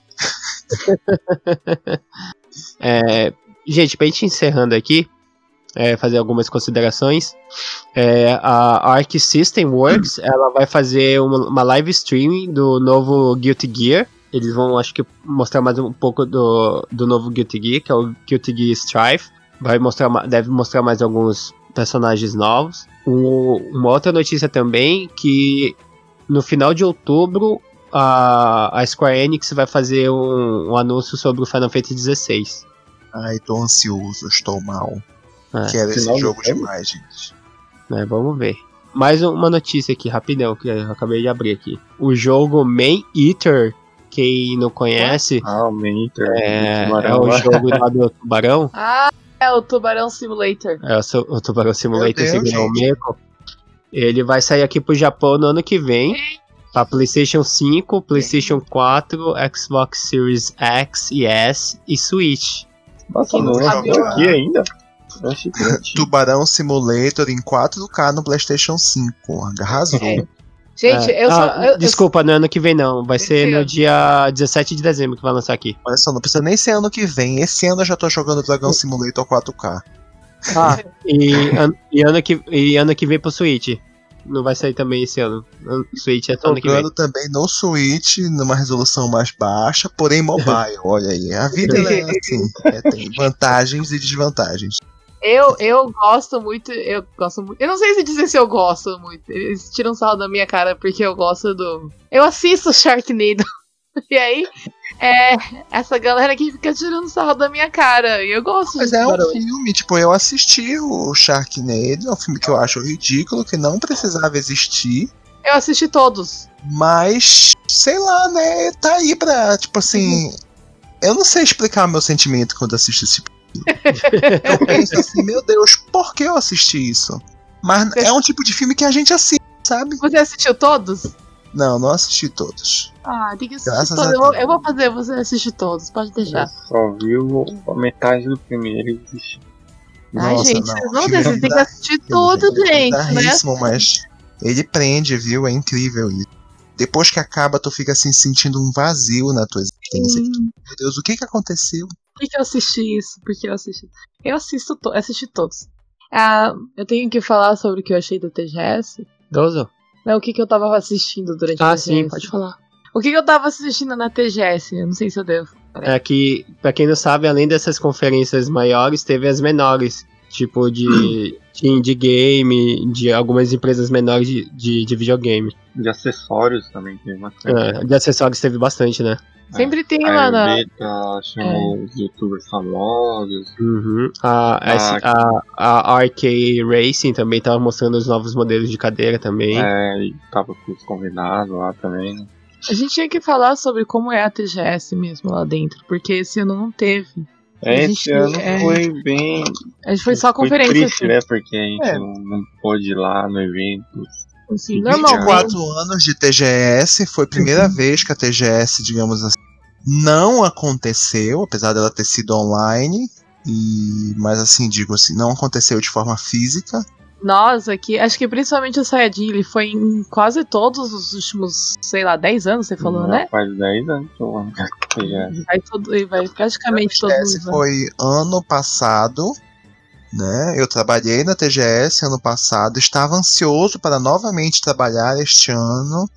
É, gente, pra gente encerrando aqui, é, fazer algumas considerações. É, a Arc System Works ela vai fazer uma, uma live streaming do novo Guilty Gear. Eles vão, acho que, mostrar mais um pouco do, do novo Guilty Gear, que é o Guilty Gear Strife. Vai mostrar, deve mostrar mais alguns personagens novos. Uma outra notícia também, que no final de outubro a, a Square Enix vai fazer um, um anúncio sobre o Final Fantasy XVI. Ai, tô ansioso, estou mal. É, Quero esse final do jogo demais, gente. né, vamos ver. Mais uma notícia aqui, rapidão, que eu acabei de abrir aqui. O jogo Man Eater, quem não conhece, Ah, o Mentor. é, é o jogo lá do tubarão. Ah, é o Tubarão Simulator. É o, o Tubarão Simulator segundo o gente. Meco. Ele vai sair aqui pro Japão no ano que vem. Pra PlayStation 5, PlayStation 4, Xbox Series X e S e Switch. Nossa, não não jogar. aqui ainda? Eu tinha. Tubarão Simulator em 4K no PlayStation 5. Arrasou. Gente, É. eu só. Ah, eu- eu- desculpa, não é ano que vem não. Vai ser no dia 17 de dezembro que vai lançar aqui. Olha só, não precisa nem ser ano que vem. Esse ano eu já tô jogando Dragon Simulator 4K. Ah, e, an- e ano que, e ano que vem pro Switch. não vai sair também esse ano. Switch é só ano que vem. Jogando também no Switch, numa resolução mais baixa, porém mobile. Olha aí, a vida é assim, é, tem vantagens e desvantagens. Eu, eu gosto muito, eu gosto muito. Eu não sei se dizer se eu gosto muito. Eles tiram sarro da minha cara porque eu gosto do. Eu assisto Sharknado. E aí, é, essa galera aqui fica tirando sarro da minha cara. E eu gosto Mas é um barulho. filme, tipo, eu assisti o Sharknado, é um filme que eu acho ridículo, que não precisava existir. Eu assisti todos. Mas, sei lá, né? Tá aí pra, tipo assim. Eu não sei explicar meu sentimento quando assisto esse filme. Eu penso assim, meu Deus, por que eu assisti isso? Mas é um tipo de filme que a gente assiste, sabe? Você assistiu todos? Não, não assisti todos. Ah, tem que assistir todos. a Eu eu vou fazer você assistir todos, pode Eu deixar. só vi o- a metade do primeiro e desisti. Ai, Nossa, gente, não, vocês não filme vocês têm que assistir tudo, filme é gente. Né? mas ele prende, viu? É incrível isso. Depois que acaba, tu fica assim sentindo um vazio na tua existência. Hum, Meu Deus, o que que aconteceu? Por que eu assisti isso? Por que eu assisti? Eu assisto to assisti todos. Ah, eu tenho que falar sobre o que eu achei do TGS. Dozo? Não, o que, que eu tava assistindo durante Ah, a TGS. sim, pode falar. O que, que eu tava assistindo na TGS? Eu não sei se eu devo. É que, pra quem não sabe, além dessas conferências maiores, teve as menores. Tipo de, de indie game, de algumas empresas menores de, de, de videogame. De acessórios também tem bastante. É, de acessórios teve bastante, né? Sempre tem A lá na. Chamou os youtubers famosos. Uhum. A, a, a, a RK Racing também tava mostrando os novos modelos de cadeira também. É, e tava com os convidados lá também, né? A gente tinha que falar sobre como é a TGS mesmo lá dentro, porque esse ano não teve. É, A esse gente- ano é. foi bem. A gente foi só conferência. triste, assim. né? Porque a gente É. não, não pôde ir lá no evento. Assim, normalmente. 24 anos de TGS, foi a primeira Uhum. vez que a TGS, digamos assim, não aconteceu, apesar dela ter sido online. E, mas assim, digo assim, não aconteceu de forma física. Nós aqui, acho que principalmente o Sayajin, ele foi em quase todos os últimos, sei lá, 10 anos, você falou, né? Faz 10 anos que eu amo. É. Vai, todo, ele vai praticamente os anos. foi ano passado, né? Eu trabalhei na TGS ano passado, estava ansioso para novamente trabalhar este ano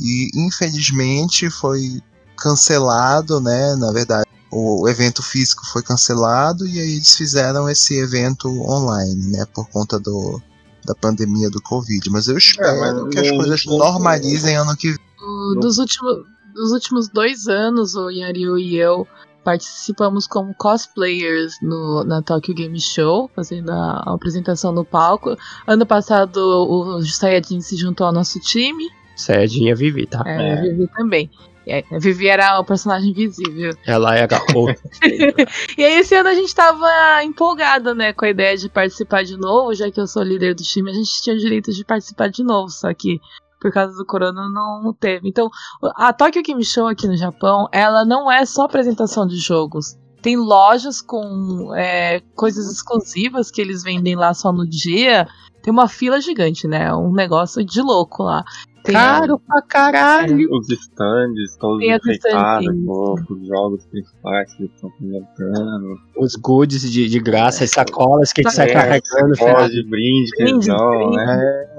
e infelizmente foi cancelado, né? Na verdade, o evento físico foi cancelado e aí eles fizeram esse evento online, né? Por conta do da pandemia do Covid. Mas eu espero mas que as no- coisas no- normalizem ano que vem. Dos últimos, dos últimos dois anos, o Yariu e eu participamos como cosplayers no, na Tokyo Game Show, fazendo a, a apresentação no palco. Ano passado, o Sayajin se juntou ao nosso time, Sayajin Vivi, tá? é, É. a Vivi também. É, a Vivi era o personagem invisível. Ela era o E aí, esse ano a gente tava empolgada, né, com a ideia de participar de novo, já que eu sou líder do time, a gente tinha o direito de participar de novo, só que por causa do corona não teve. Então, a Tokyo Game Show aqui no Japão, ela não é só apresentação de jogos. Tem lojas com é, coisas exclusivas que eles vendem lá só no dia. Tem uma fila gigante, né? Um negócio de louco lá. Tem, Caro pra caralho! Os stands, todos enfeitados, os jogos principais que eles estão apresentando. Os goodies de, de graça, as sacolas que a gente sai É, carregando. Pós de brinde que Brinde, brinde. né?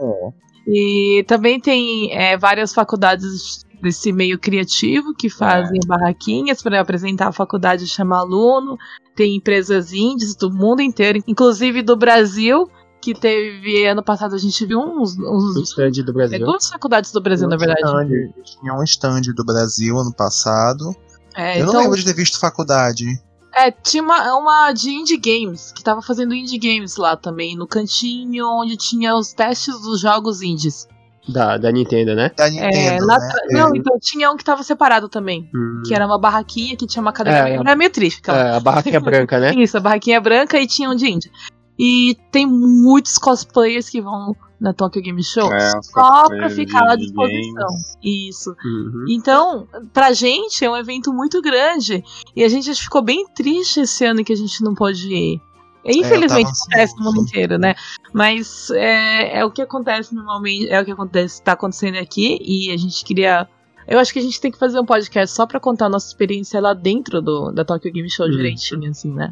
E também tem é, várias faculdades desse meio criativo que fazem barraquinhas para apresentar a faculdade e chamar aluno. Tem empresas indies do mundo inteiro, inclusive do Brasil, que teve ano passado a gente viu uns, uns O stand do é, Brasil. duas faculdades do Brasil, na verdade. Stand, tinha um stand do Brasil ano passado. É, eu não então, lembro de ter visto faculdade. é, tinha uma, uma de indie games, que tava fazendo indie games lá também, no cantinho onde tinha os testes dos jogos indies. Da, da Nintendo, né? Da É, Nintendo, lá né? tra- Não, então tinha um que tava separado também. Hum. Que era uma barraquinha que tinha uma cadeira. É. Era meio triste. aquela- É, a barraquinha branca, né? Isso, a barraquinha branca e tinha um de índia. E tem muitos cosplayers que vão na Tokyo Game Show É, só pra ficar à disposição. games. Isso. Uhum. Então, pra gente é um evento muito grande. E a gente ficou bem triste esse ano que a gente não pôde ir. Infelizmente tava acontece no mundo inteiro, né? Mas é, é o que acontece normalmente, é o que acontece, tá acontecendo aqui, e a gente queria. Eu acho que a gente tem que fazer um podcast só pra contar a nossa experiência lá dentro do, da Tokyo Game Show Hum. direitinho, assim, né?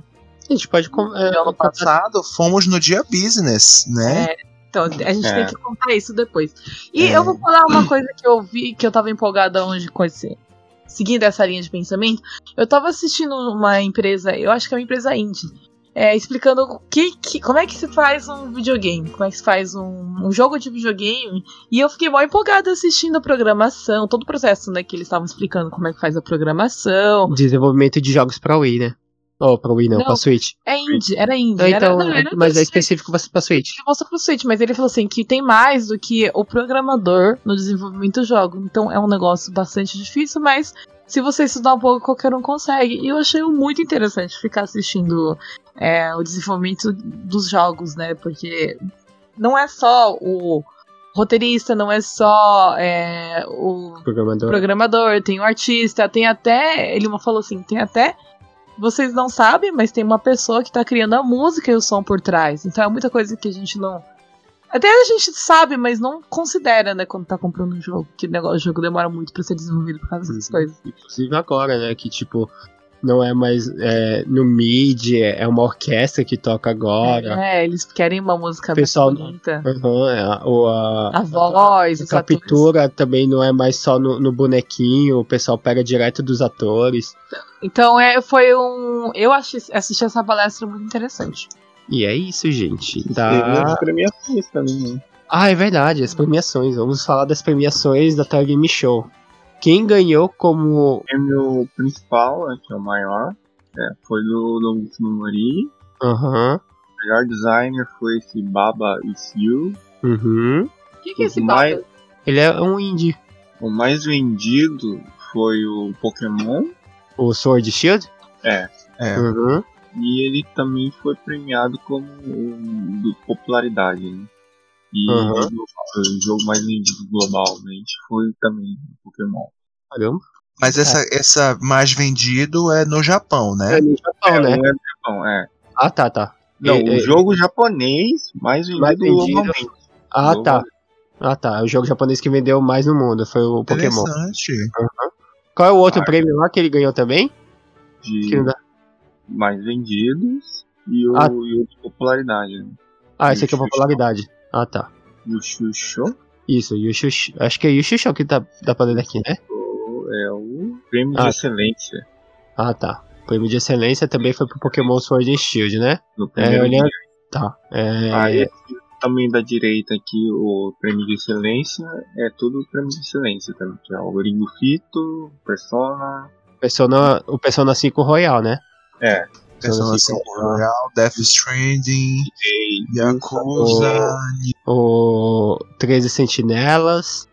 A gente pode. é, ano passado fomos no dia business, né? É, Então, a gente É. tem que contar isso depois. E É. eu vou falar uma coisa que eu vi, que eu tava empolgada hoje com esse. Seguindo essa linha de pensamento, eu tava assistindo uma empresa, eu acho que é uma empresa indie, é, explicando o que, que- como é que se faz um videogame, como é que se faz um, um jogo de videogame. E eu fiquei mó empolgada assistindo a programação, todo o processo, né? Que eles estavam explicando como é que faz a programação. Desenvolvimento de jogos pra Wii, né? Oh, pra Wii não, Não. pra Switch. É indie, era indie. Ah, era, então, não, era mas é específico pra, pra Switch. ele mostrou pro Switch, mas ele falou assim que tem mais do que o programador no desenvolvimento do jogo. Então é um negócio bastante difícil, mas se você estudar um pouco, qualquer um consegue. E eu achei muito interessante ficar assistindo é, o desenvolvimento dos jogos, né? Porque não é só o roteirista, não é só é, o Programador. programador, tem o artista, tem até. Ele falou assim, tem até. Vocês não sabem, mas tem uma pessoa que tá criando a música e o som por trás. Então é muita coisa que a gente não. Até a gente sabe, mas não considera, né, quando tá comprando um jogo. Que o negócio, o jogo demora muito pra ser desenvolvido por causa dessas Uhum. coisas. Inclusive agora, né? Que tipo, não é mais é, no MIDI, é uma orquestra que toca agora. É, eles querem uma música Pessoal- mais bonita. Aham, é, a, ou a, A voz, a atores. captura também não é mais só no, no bonequinho, o pessoal pega direto dos atores. Então é, foi um. Eu achei, assisti essa palestra muito interessante. E é isso, gente. Teve Tá... as premiações também, né? Ah, é verdade, as premiações. Vamos falar das premiações da Tele Game Show. Quem ganhou como. O prêmio principal, né, que é o maior, é, foi do do Mori. Aham. O melhor designer foi esse Baba Is You. Uhum. O que, que é esse mais- Baba? Ele é um indie. O mais vendido foi o Pokémon. O Sword Shield? É. É. Uhum. E ele também foi premiado como um, de popularidade. Né? E Aham. o jogo- mais vendido globalmente foi também o Pokémon. Caramba. Mas essa, essa mais vendido é no Japão, né? É no Japão, é, né? é do Japão, é. Ah, tá, tá. Não, É, o é- jogo japonês mais vendido, Mais vendido. globalmente. Ah, tá. Ah, tá. O jogo japonês que vendeu mais no mundo foi o Pokémon. Interessante. Qual é o outro Ah. prêmio lá que ele ganhou também? De Que não dá- mais vendidos e o, Ah. e o de popularidade. Né? Ah, esse aqui é popularidade. Ah, tá. O Xuxo Isso, Yushusho. Acho que é Yushusho que tá, dá pra ler aqui, né? é o prêmio Ah. de excelência Ah, tá. Prêmio de excelência também foi pro Pokémon Sword and Shield, né? no É, primeiro olhando. dia. Tá. É, Aí também da direita aqui o prêmio de excelência é tudo prêmio de excelência também, que é o Ringo Fito, Persona, Persona, o Persona 5 Royal, né? é, Persona 5 Royal, Death Stranding, Yakuza, O 13 Sentinelas.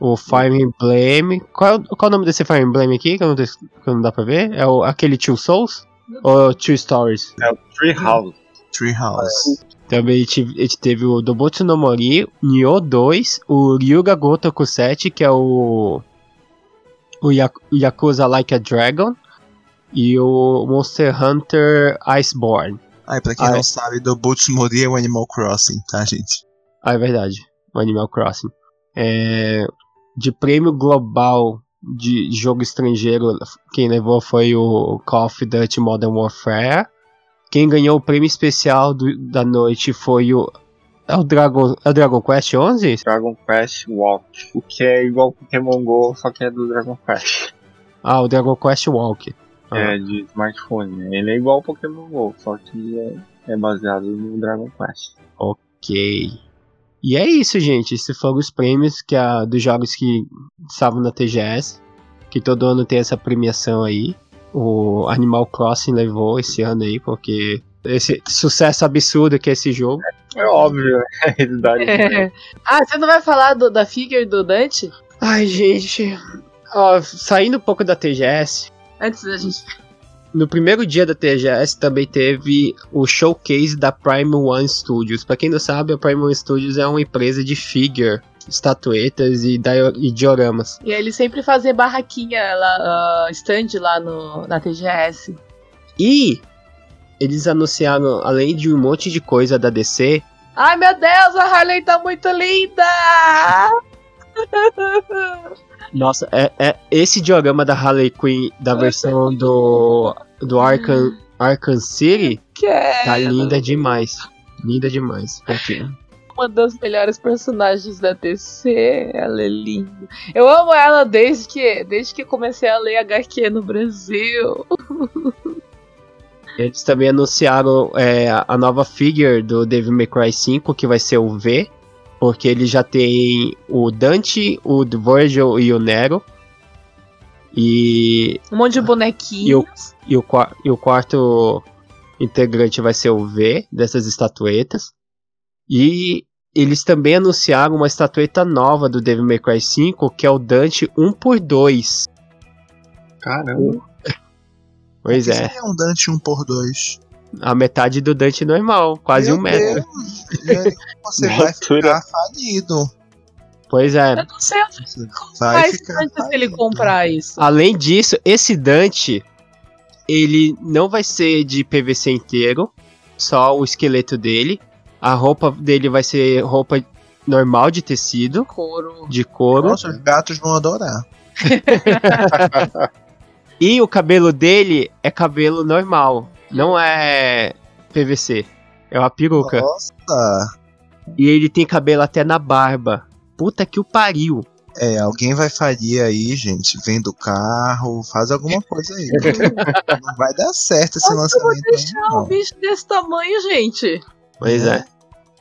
O Fire Emblem. Qual, é o- qual é o nome desse Fire Emblem aqui que eu não, que não dá pra ver? É o, aquele Two Souls? Ou Two Stories? é o Treehouse. Treehouse. Também tive- a gente teve o Dobutsu no Mori, Nioh 2, o Ryuga Gotoku 7, que é o. O Yak- Yakuza Like a Dragon. E o Monster Hunter Iceborne. Aí, pra quem Ah, não é. sabe, do Mori é o Animal Crossing, tá, gente? Ah, é verdade. O Animal Crossing. É, de prêmio global de jogo estrangeiro, quem levou foi o Call of Duty Modern Warfare. Quem ganhou o prêmio especial do- da noite foi o. É o Dragon, é o Dragon Quest 11? Dragon Quest Walk, o que é igual Pokémon GO, só que é do Dragon Quest. Ah, o Dragon Quest Walk. Ah. É de smartphone, né? Ele é igual ao Pokémon GO, só que é, é baseado no Dragon Quest. Ok. E é isso, gente. Esses foram os prêmios que a, dos jogos que estavam na TGS. Que todo ano tem essa premiação aí. O Animal Crossing levou esse ano aí, porque esse sucesso absurdo que é esse jogo. É óbvio, é a realidade. É. Ah, você não vai falar do- da figure do Dante? Ai, gente. Ó, saindo um pouco da TGS. Antes da gente. No primeiro dia da TGS também teve o showcase da Prime One Studios. Pra quem não sabe, a Prime One Studios é uma empresa de figure, estatuetas e, e dioramas. E aí eles sempre fazem barraquinha lá, ah, stand lá no, na TGS. E eles anunciaram, além de um monte de coisa da DC, Ai meu Deus, a Harley tá muito linda! nossa, é, é esse diorama da Harley Quinn da versão do do Arkham, Arkham City Que é. tá linda demais. Linda demais. Porque uma das melhores personagens da DC. Ela é linda. Eu amo ela desde que, desde que comecei a ler HQ no Brasil. Eles também anunciaram é, a nova figure do Devil May Cry 5, que vai ser o V, porque ele já tem o Dante, o Virgil e o Nero. E, Um monte de bonequinhos. e, o, qua- e o quarto integrante vai ser o V dessas estatuetas. E eles também anunciaram uma estatueta nova do Devil May Cry 5, que é o Dante 1x2. Caramba. Pois Que é, seria um Dante 1 por 2 a metade do Dante normal, quase um metro. Você Na vai ficar falido. Pois é. Eu não sei Você como vai faz ficar antes se ele comprar isso. Além disso, esse Dante, ele não vai ser de PVC inteiro, só o esqueleto dele. A roupa dele vai ser roupa normal de tecido, Couro. de couro. Nossa, os gatos vão adorar. E o cabelo dele é cabelo normal, não é PVC. É uma peruca. Nossa. E ele tem cabelo até na barba. Puta que o pariu. É, alguém vai falir aí, gente. Vende o carro, faz alguma coisa aí. não vai dar certo esse Nossa, vou lançamento aí, deixar um não. bicho desse tamanho, gente. Pois é.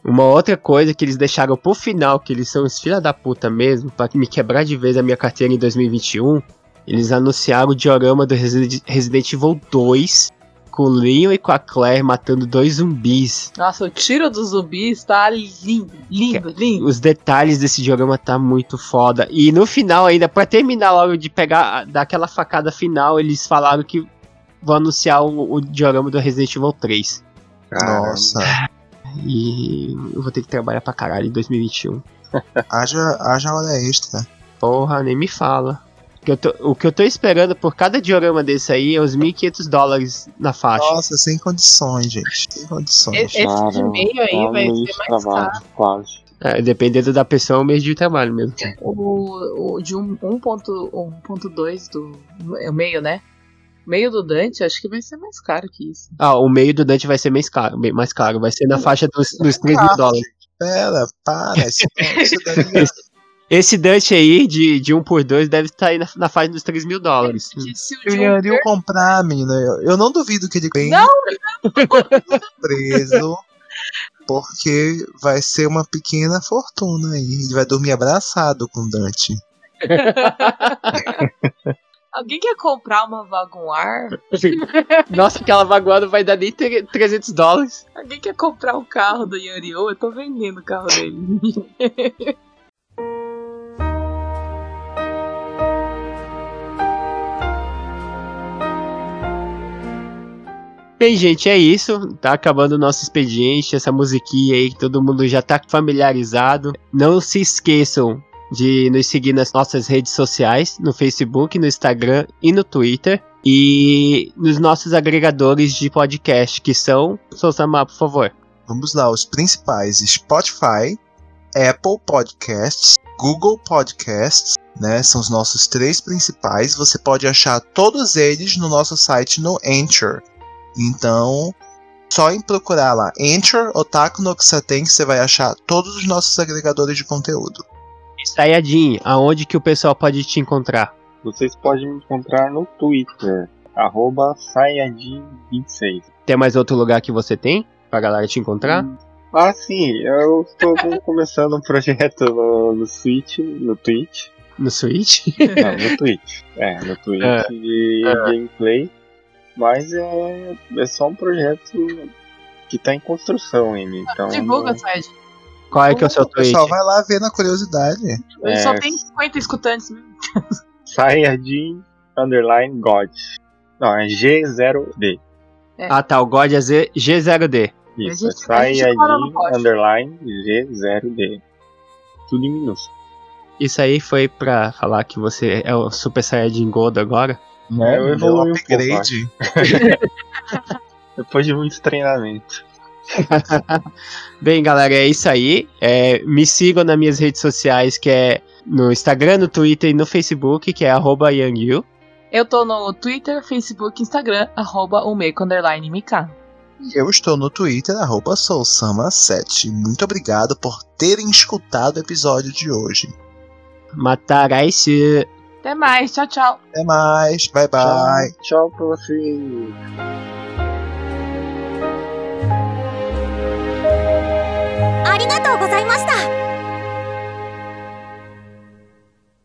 Uma outra coisa que eles deixaram pro final, que eles são os filha da puta mesmo, pra me quebrar de vez a minha carteira em 2021, eles anunciaram o diorama do Resi- Resident Evil 2, com o Leon e com a Claire matando dois zumbis. Nossa, o tiro dos zumbis tá lindo, lindo, lindo. Os detalhes desse diorama tá muito foda. E no final ainda, pra terminar logo de pegar, dar aquela facada final, eles falaram que vão anunciar o, o diorama do Resident Evil 3. Caramba. Nossa. E eu vou ter que trabalhar pra caralho em 2021. Haja, haja hora extra. Porra, nem me fala. O que eu tô, o que eu tô esperando por cada diorama desse aí é os 1.500 dólares na faixa. Nossa, sem condições, gente. Sem condições. Esse de meio aí tá um vai ser mais trabalho, caro. Quase. É, dependendo da pessoa, é um mês de trabalho mesmo. O, o de 1.2 do. É o meio, né? Meio do Dante, acho que vai ser mais caro que isso. Ah, o meio do Dante vai ser mais caro, mais caro. Vai ser na faixa dos, dos 3 mil Ah, dólares. Pera, para. Isso, isso daí é- Esse Dante aí, de, de 1 por 2 deve estar aí na, na faixa dos 3 mil dólares. O Eu um iria comprar, menina. Eu, eu não duvido que ele tenha Não, preso. Porque vai ser uma pequena fortuna aí. Ele vai dormir abraçado com Dante. Alguém quer comprar uma Vaguar? Nossa, aquela vaguada não vai dar nem tre- 300 dólares. Alguém quer comprar o carro do Yorio? Eu tô vendendo o carro dele. Bem, gente, é isso. Tá acabando o nosso expediente. Essa musiquinha aí que todo mundo já tá familiarizado. Não se esqueçam de nos seguir nas nossas redes sociais, no Facebook, no Instagram e no Twitter. E nos nossos agregadores de podcast, que são. Sousamar, por favor. Vamos lá, os principais: Spotify, Apple Podcasts, Google Podcasts, né? São os nossos três principais. Você pode achar todos eles no nosso site no Anchor. Então, só em procurar lá Anchor Otaku no Kisaten que você vai achar todos os nossos agregadores de conteúdo. E Sayajin, aonde que o pessoal pode te encontrar? Vocês podem me encontrar no Twitter, arroba Sayajin26. Tem mais outro lugar que você tem pra galera te encontrar? Ah, sim, eu estou começando um projeto no, no Switch, no Twitch. No Switch? Não, no Twitch. É, no Twitch É. de gameplay. Mas é, é só um projeto que tá em construção ainda. Então, Divulga, Sérgio. Qual é que é o seu O Twitch? pessoal vai lá ver na curiosidade. Ele É. só tem 50 escutantes mesmo. Sayajin underline God. Não, é G0D. Ah tá, o God é Z- G0D. Isso, A é gente- no Sayajin underline G0D. Tudo em minúsculo. Isso aí foi pra falar que você é o Super Saiyajin Gold agora? É, eu evolui um pouco, upgrade. Depois de muito treinamento. Bem, galera, é isso aí. É, me sigam nas minhas redes sociais, que é no Instagram, no Twitter e no Facebook, que é arroba YoungYou. Eu tô no Twitter, Facebook, Instagram, arroba o Meiko Underline MK. E eu estou no Twitter, arroba soulsama7. Muito obrigado por terem escutado o episódio de hoje. Matarai-se. Até mais, tchau, tchau. Até mais, bye bye. Tchau, tchau pra vocês. ありがとうございました